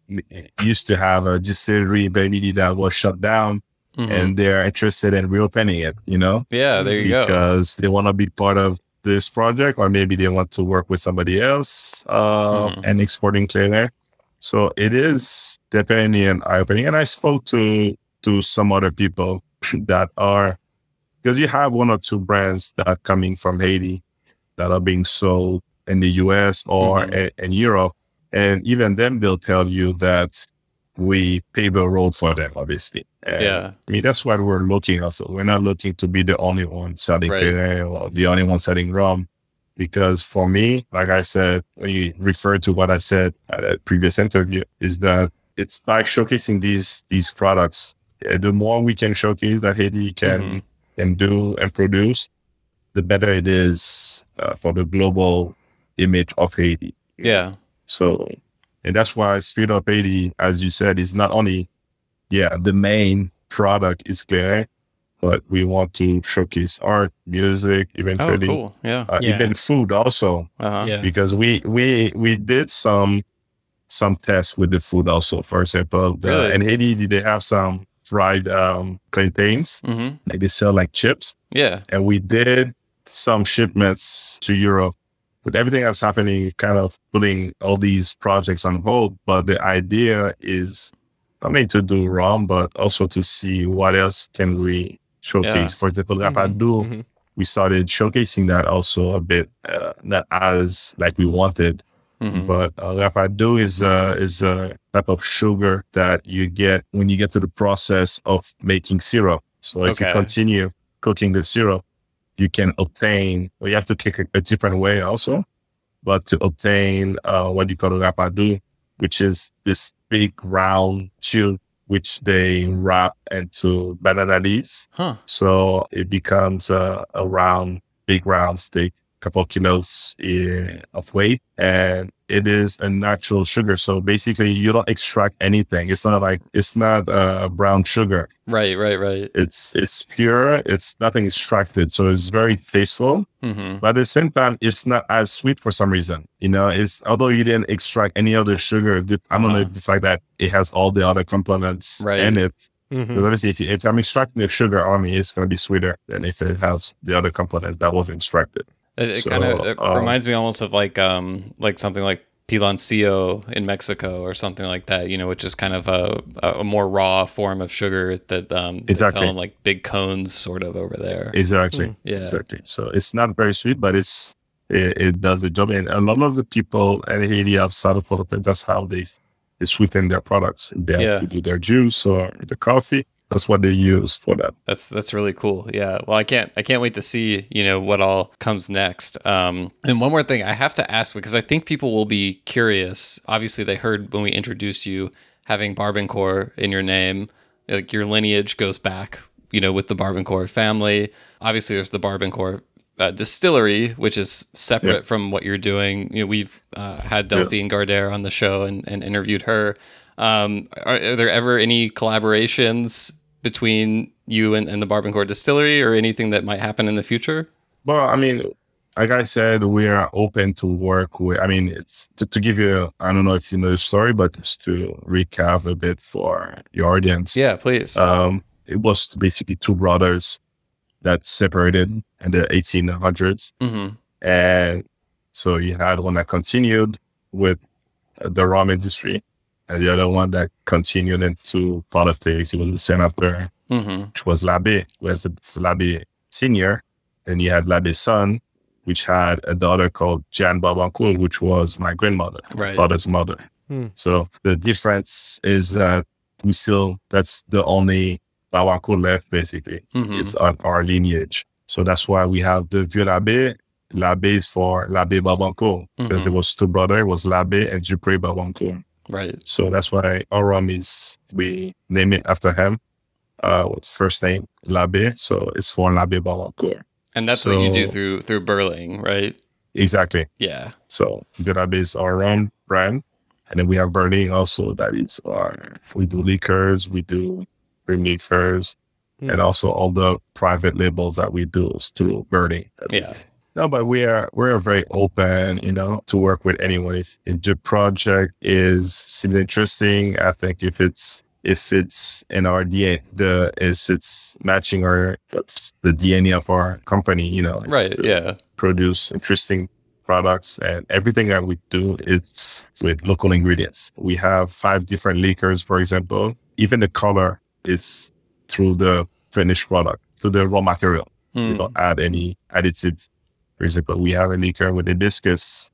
used to have a distillery, maybe that was shut down. Mm-hmm. and they're interested in reopening it, you know? Yeah, there you because go. Because they want to be part of this project, or maybe they want to work with somebody else uh, mm-hmm. and exporting clairin. So it is depending on eye opening. And I spoke to to some other people that are because you have one or two brands that are coming from Haiti that are being sold in the US or mm-hmm. in, in Europe. And even then, they'll tell you that we pave the road for them, obviously. And yeah. I mean, that's what we're looking also. We're not looking to be the only one selling right. or the only one selling rum. Because for me, like I said, when you refer to what I said at a previous interview, is that it's by showcasing these these products. The more we can showcase that Haiti can mm-hmm. can do and produce, the better it is uh, for the global image of Haiti. Yeah. So and that's why Spirit of Haiti, as you said, is not only, yeah, the main product is clear, but we want to showcase art, music, eventually, oh, cool. yeah. Uh, yeah. even food also, uh-huh. yeah. because we we we did some some tests with the food also. For example, the, really? in Haiti, they have some fried um, plantains, mm-hmm. like they sell like chips. Yeah, and we did some shipments to Europe with everything that's happening, kind of putting all these projects on hold. But the idea is not only to do rum, but also to see what else can we showcase. Yeah. For example, mm-hmm. Rapadou, mm-hmm. we started showcasing that also a bit, uh, not as like we wanted. Mm-hmm. But uh, Rapadou is a, is a type of sugar that you get when you get to the process of making syrup. So if okay. you continue cooking the syrup, you can obtain, well, you have to cook a, a different way also, but to obtain uh, what you call a rapadou, which is this big round tube which they wrap into banana leaves. Huh. So it becomes a, a round, big round steak, couple of kilos eh, of weight. And it is a natural sugar. So basically, you don't extract anything. It's not like it's not uh, brown sugar. Right, right, right. It's it's pure. It's nothing extracted. So it's very tasteful. Mm-hmm. But at the same time, it's not as sweet for some reason. You know, it's although you didn't extract any other sugar. I don't uh-huh. know the fact that it has all the other components right. in it. Mm-hmm. Because obviously, if, you, if I'm extracting the sugar on me, it's going to be sweeter than if it has the other components that wasn't extracted. It, it so, kind of um, reminds me almost of like um like something like piloncillo in Mexico or something like that, you know, which is kind of a, a more raw form of sugar that um exactly like big cones sort of over there. Exactly. Mm. Yeah. Exactly. So it's not very sweet, but it's it, it, does the job. And a lot of the people in Haiti outside of Philippines, that's how they they sweeten their products. They yeah. to do their juice or the coffee that's what they use for that. That's that's really cool. Yeah. Well, I can't I can't wait to see you know what all comes next. Um, and one more thing I have to ask because I think people will be curious. Obviously, they heard when we introduced you having Barbancourt in your name, like your lineage goes back. You know, with the Barbancourt family. Obviously, there's the Barbancourt uh, distillery, which is separate yeah. from what you're doing. You know, we've uh, had Delphine yeah. Gardere on the show and, and interviewed her. Um, are, are, there ever any collaborations between you and, and the Barbancourt distillery or anything that might happen in the future? Well, I mean, like I said, we are open to work with, I mean, it's to, to give you, I don't know if you know the story, but just to recap a bit for your audience. Yeah, please. Um, it was basically two brothers that separated in the 1800s. Mm-hmm. And so you had one that continued with the rum industry and the other one that continued into politics. He was the senator, mm-hmm. which was Labbé, who was Labbé Senior. And he had Labbé's son, which had a daughter called Jeanne Barbancourt, which was my grandmother, right. my father's mother. Hmm. So the difference is that we still, that's the only Barbancourt left, basically. Mm-hmm. It's on our lineage. So that's why we have the Vieux Labbé. Labbé is for Labbé Barbancourt, because mm-hmm. it was two brothers, it was Labbé and Dupré Barbancourt. Right. So that's why Aurum is, we name it after him. Uh, what's first name? Labbé. So it's for Labbé Barbancourt. And that's so, what you do through, through Berling, right? Exactly. Yeah. So Labbé is our own brand. And then we have Berling also that is our, we do liquors, we do cream liquors, mm. and also all the private labels that we do is through Berling. Yeah. No, but we are we're very open, you know, to work with anyone. If the project is seems interesting, I think if it's if it's in our DNA, the if it's matching our the DNA of our company, you know, right? Yeah, produce interesting products and everything that we do is with local ingredients. We have five different liquors, for example. Even the color is through the finished product, through the raw material. Mm. We hmm. don't add any additive for example, we have a liquor with hibiscus.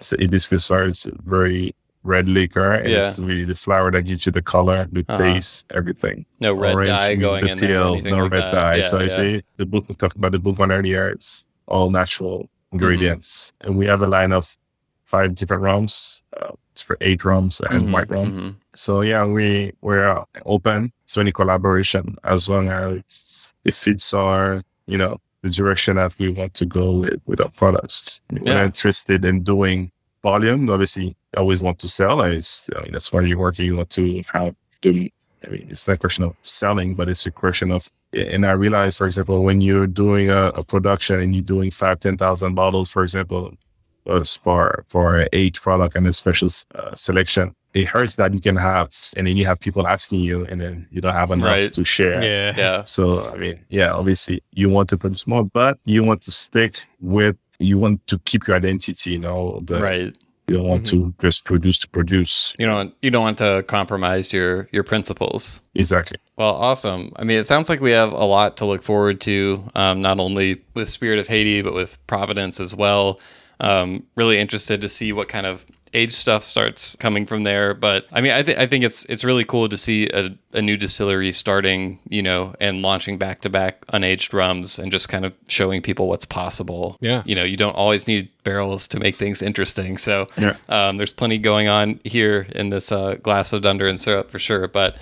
So hibiscus is very red liquor, and yeah. it's really the flower that gives you the color, the uh-huh. taste, everything. No red Orange, dye going the in peel, there. No like red that. dye. Yeah, so yeah. I say the book we talked about the book on earlier. It's all natural ingredients, mm-hmm. and we have a line of five different rums. Uh, it's for eight rums and mm-hmm, white rum. Mm-hmm. So yeah, we we're open to any collaboration as long as it fits our you know the direction that we want to go with, with our products. Yeah. We're interested in doing volume. Obviously, I always want to sell. I, I mean, that's why you're working. You want to have I mean, it's not a question of selling, but it's a question of, and I realize, for example, when you're doing a, a production and you're doing five, 10,000 bottles, for example, for, for each product and a special uh, selection, it hurts that you can have, and then you have people asking you, and then you don't have enough right. to share. Yeah. yeah. So, I mean, yeah, obviously you want to produce more, but you want to stick with, you want to keep your identity, you know, the, right. You don't want mm-hmm. to just produce to produce. You don't you don't want to compromise your your principles. Exactly. Well, awesome. I mean, it sounds like we have a lot to look forward to, um, not only with Spirit of Haiti, but with Providence as well. Um, really interested to see what kind of age stuff starts coming from there. But I mean, I, th- I think it's it's really cool to see a, a new distillery starting, you know, and launching back to back unaged rums and just kind of showing people what's possible. Yeah. You know, you don't always need barrels to make things interesting. So yeah. um, there's plenty going on here in this uh, glass of dunder and syrup for sure. But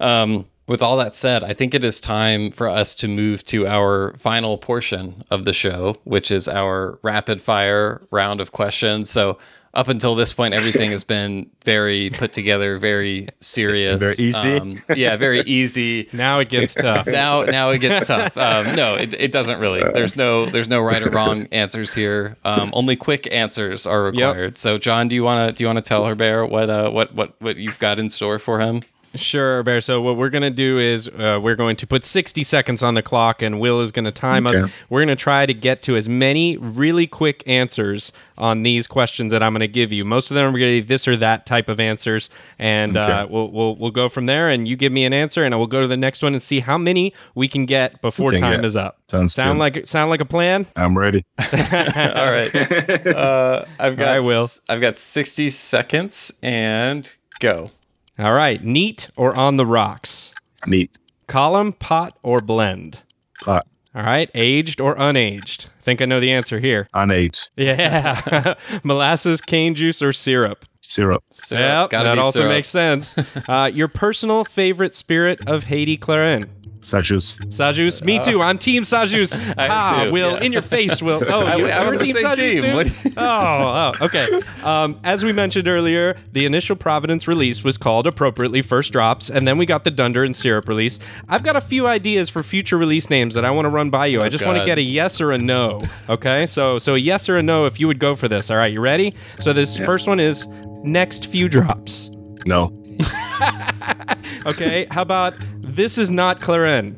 um, with all that said, I think it is time for us to move to our final portion of the show, which is our rapid fire round of questions. So up until this point, everything has been very put together, very serious, very easy. Um, yeah, very easy. now it gets tough. Now, now it gets tough. Um, no, it, it doesn't really. There's no, there's no right or wrong answers here. Um, only quick answers are required. Yep. So, John, do you want to, do you want to tell Herbert what, uh, what, what, what you've got in store for him? Sure, Bear. So what we're gonna do is uh, we're going to put 60 seconds on the clock, and Will is gonna time okay. us. We're gonna try to get to as many really quick answers on these questions that I'm gonna give you. Most of them are gonna be this or that type of answers, and uh, okay. uh, we'll we'll we'll go from there. And you give me an answer, and I will go to the next one and see how many we can get before can time get. is up. Sounds sound good. like sound like a plan. I'm ready. All right. Uh, I've got. I will. I've got 60 seconds and go. All right. Neat or on the rocks? Neat. Column, pot, or blend? Pot. All right. Aged or unaged? I think I know the answer here. Unaged. Yeah. Molasses, cane juice, or syrup? Syrup. syrup. Yep, that also syrup. makes sense. Uh, your personal favorite spirit of Haiti Clairin? Sajous. Sajous, me too. I'm Team Sajous. ah, too, Will, yeah. in your face, Will. Oh, I, you, I'm Team Sajous team. Too? oh, oh, okay. Um, as we mentioned earlier, the initial Providence release was called appropriately First Drops, and then we got the Dunder and Syrup release. I've got a few ideas for future release names that I want to run by you. Oh, I just want to get a yes or a no. Okay, so so a yes or a no if you would go for this. All right, you ready? So this yeah. first one is next few drops. No. okay, how about this is not Clairin?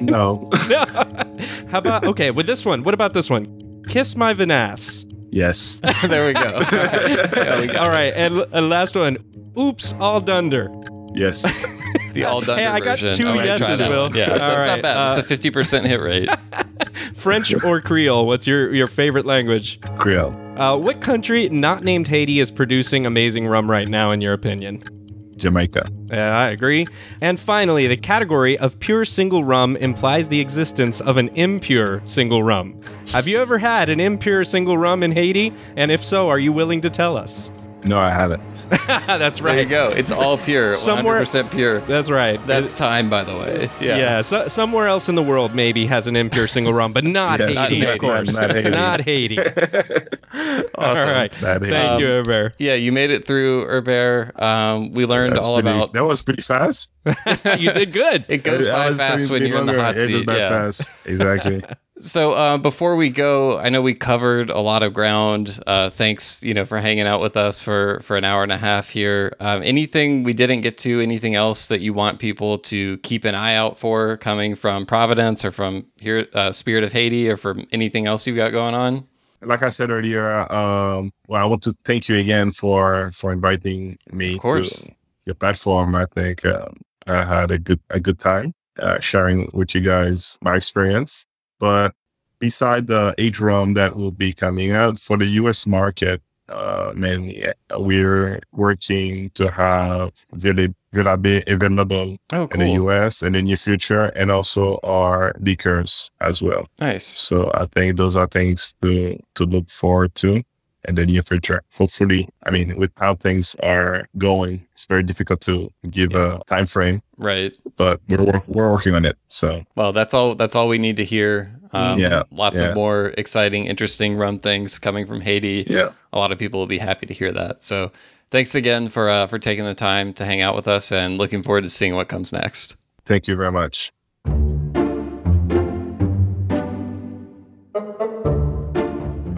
No. no. how about okay, with this one, what about this one? Kiss my Vinasse. Yes. there we go. All right, there we go. All right and, and last one. Oops, all dunder. Yes. the all dunder Hey, I got version. two yeses, Will. Yeah, all that's right, not bad. Uh, that's a 50% hit rate. French or Creole? What's your, your favorite language? Creole. Uh, what country not named Haiti is producing amazing rum right now, in your opinion? Jamaica. Yeah, I agree. And finally, the category of pure single rum implies the existence of an impure single rum. Have you ever had an impure single rum in Haiti? And if so, are you willing to tell us? No, I haven't. that's right. There you go. It's all pure. Somewhere, 100% pure. That's right. That's it, time, by the way. Yeah. Yeah. So, somewhere else in the world maybe has an impure single rum, but not yes, Haiti, not, of course. Not, not Haiti. not Haiti. awesome. All right. Thank um, you, Herbert. Yeah, you made it through Herbert. Um, we learned That's all pretty, about. That was pretty fast. you did good. It goes by fast when you're in the hot seat. yeah. Fast. Exactly. So uh, before we go, I know we covered a lot of ground. Uh, thanks, you know, for hanging out with us for for an hour and a half here. Um, anything we didn't get to? Anything else that you want people to keep an eye out for coming from Providence or from here, uh, Spirit of Haiti, or from anything else you've got going on? Like I said earlier, um, well, I want to thank you again for for inviting me to your platform. I think um, I had a good a good time uh, sharing with you guys my experience. But beside the age rum that will be coming out for the US market, uh, man, we're working to have Villa, Vieux Labbé available oh, cool. in the US in the near future and also our liquors as well. Nice. So I think those are things to, to look forward to in the near future. Hopefully, I mean, with how things are going, it's very difficult to give yeah. a time frame. Right. But we're we're working on it. So well, that's all. That's all we need to hear. Um, yeah. Lots yeah. of more exciting, interesting rum things coming from Haiti. Yeah. A lot of people will be happy to hear that. So thanks again for uh, for taking the time to hang out with us, and looking forward to seeing what comes next. Thank you very much.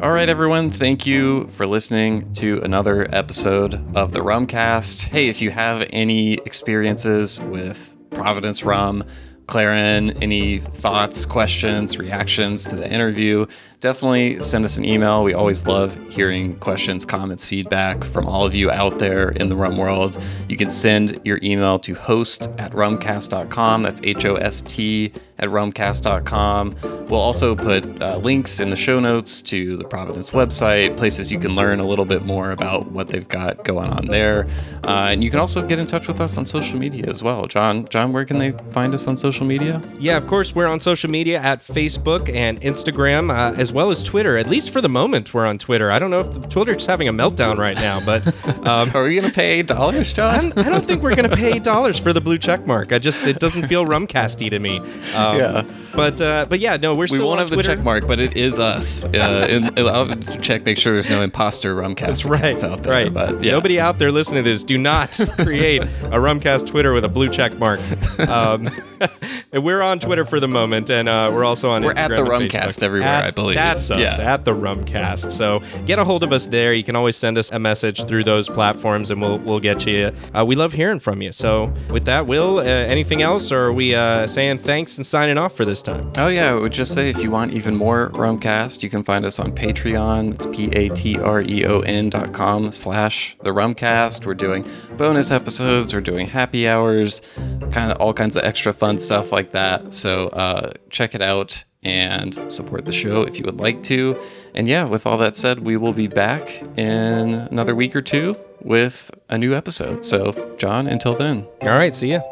All right, everyone. Thank you for listening to another episode of the Rumcast. Hey, if you have any experiences with Providence Rum, Clairin, any thoughts, questions, reactions to the interview, definitely send us an email. We always love hearing questions, comments, feedback from all of you out there in the rum world. You can send your email to host at rumcast.com. That's H O S T at rumcast.com. We'll also put uh, links in the show notes to the Providence website, places you can learn a little bit more about what they've got going on there. Uh, and you can also get in touch with us on social media as well. John, John, where can they find us on social media? Yeah, of course, we're on social media at Facebook and Instagram, uh, as well as Twitter. At least for the moment, we're on Twitter. I don't know if Twitter's having a meltdown right now, but um, are we going to pay dollars, John? I don't think we're going to pay dollars for the blue check mark. I just it doesn't feel rumcasty to me. Um, yeah. But uh, but yeah, no, we're still. We won't have Twitter. the check mark, but it is us. Uh, and I'll check, make sure there's no imposter rumcast That's right, out there. Right. But yeah. nobody out there listening to this, do not create a rumcast Twitter with a blue check mark. Um, we're on Twitter for the moment, and uh, we're also on. Instagram. We're Instagram at the rumcast everywhere, at, I believe. That's us yeah. at the rumcast. So get a hold of us there. You can always send us a message through those platforms, and we'll we'll get you. Uh, we love hearing from you. So with that, Will, uh, anything else, or are we uh, saying thanks and signing off for this time? Oh yeah, I would just say if you want even more Rumcast, you can find us on Patreon. It's p a t r e o n dot com slash the Rumcast. We're doing bonus episodes. We're doing happy hours, kind of all kinds of extra fun stuff like that. So uh, check it out and support the show if you would like to. And yeah, with all that said, we will be back in another week or two with a new episode. So, John, until then. All right, see ya.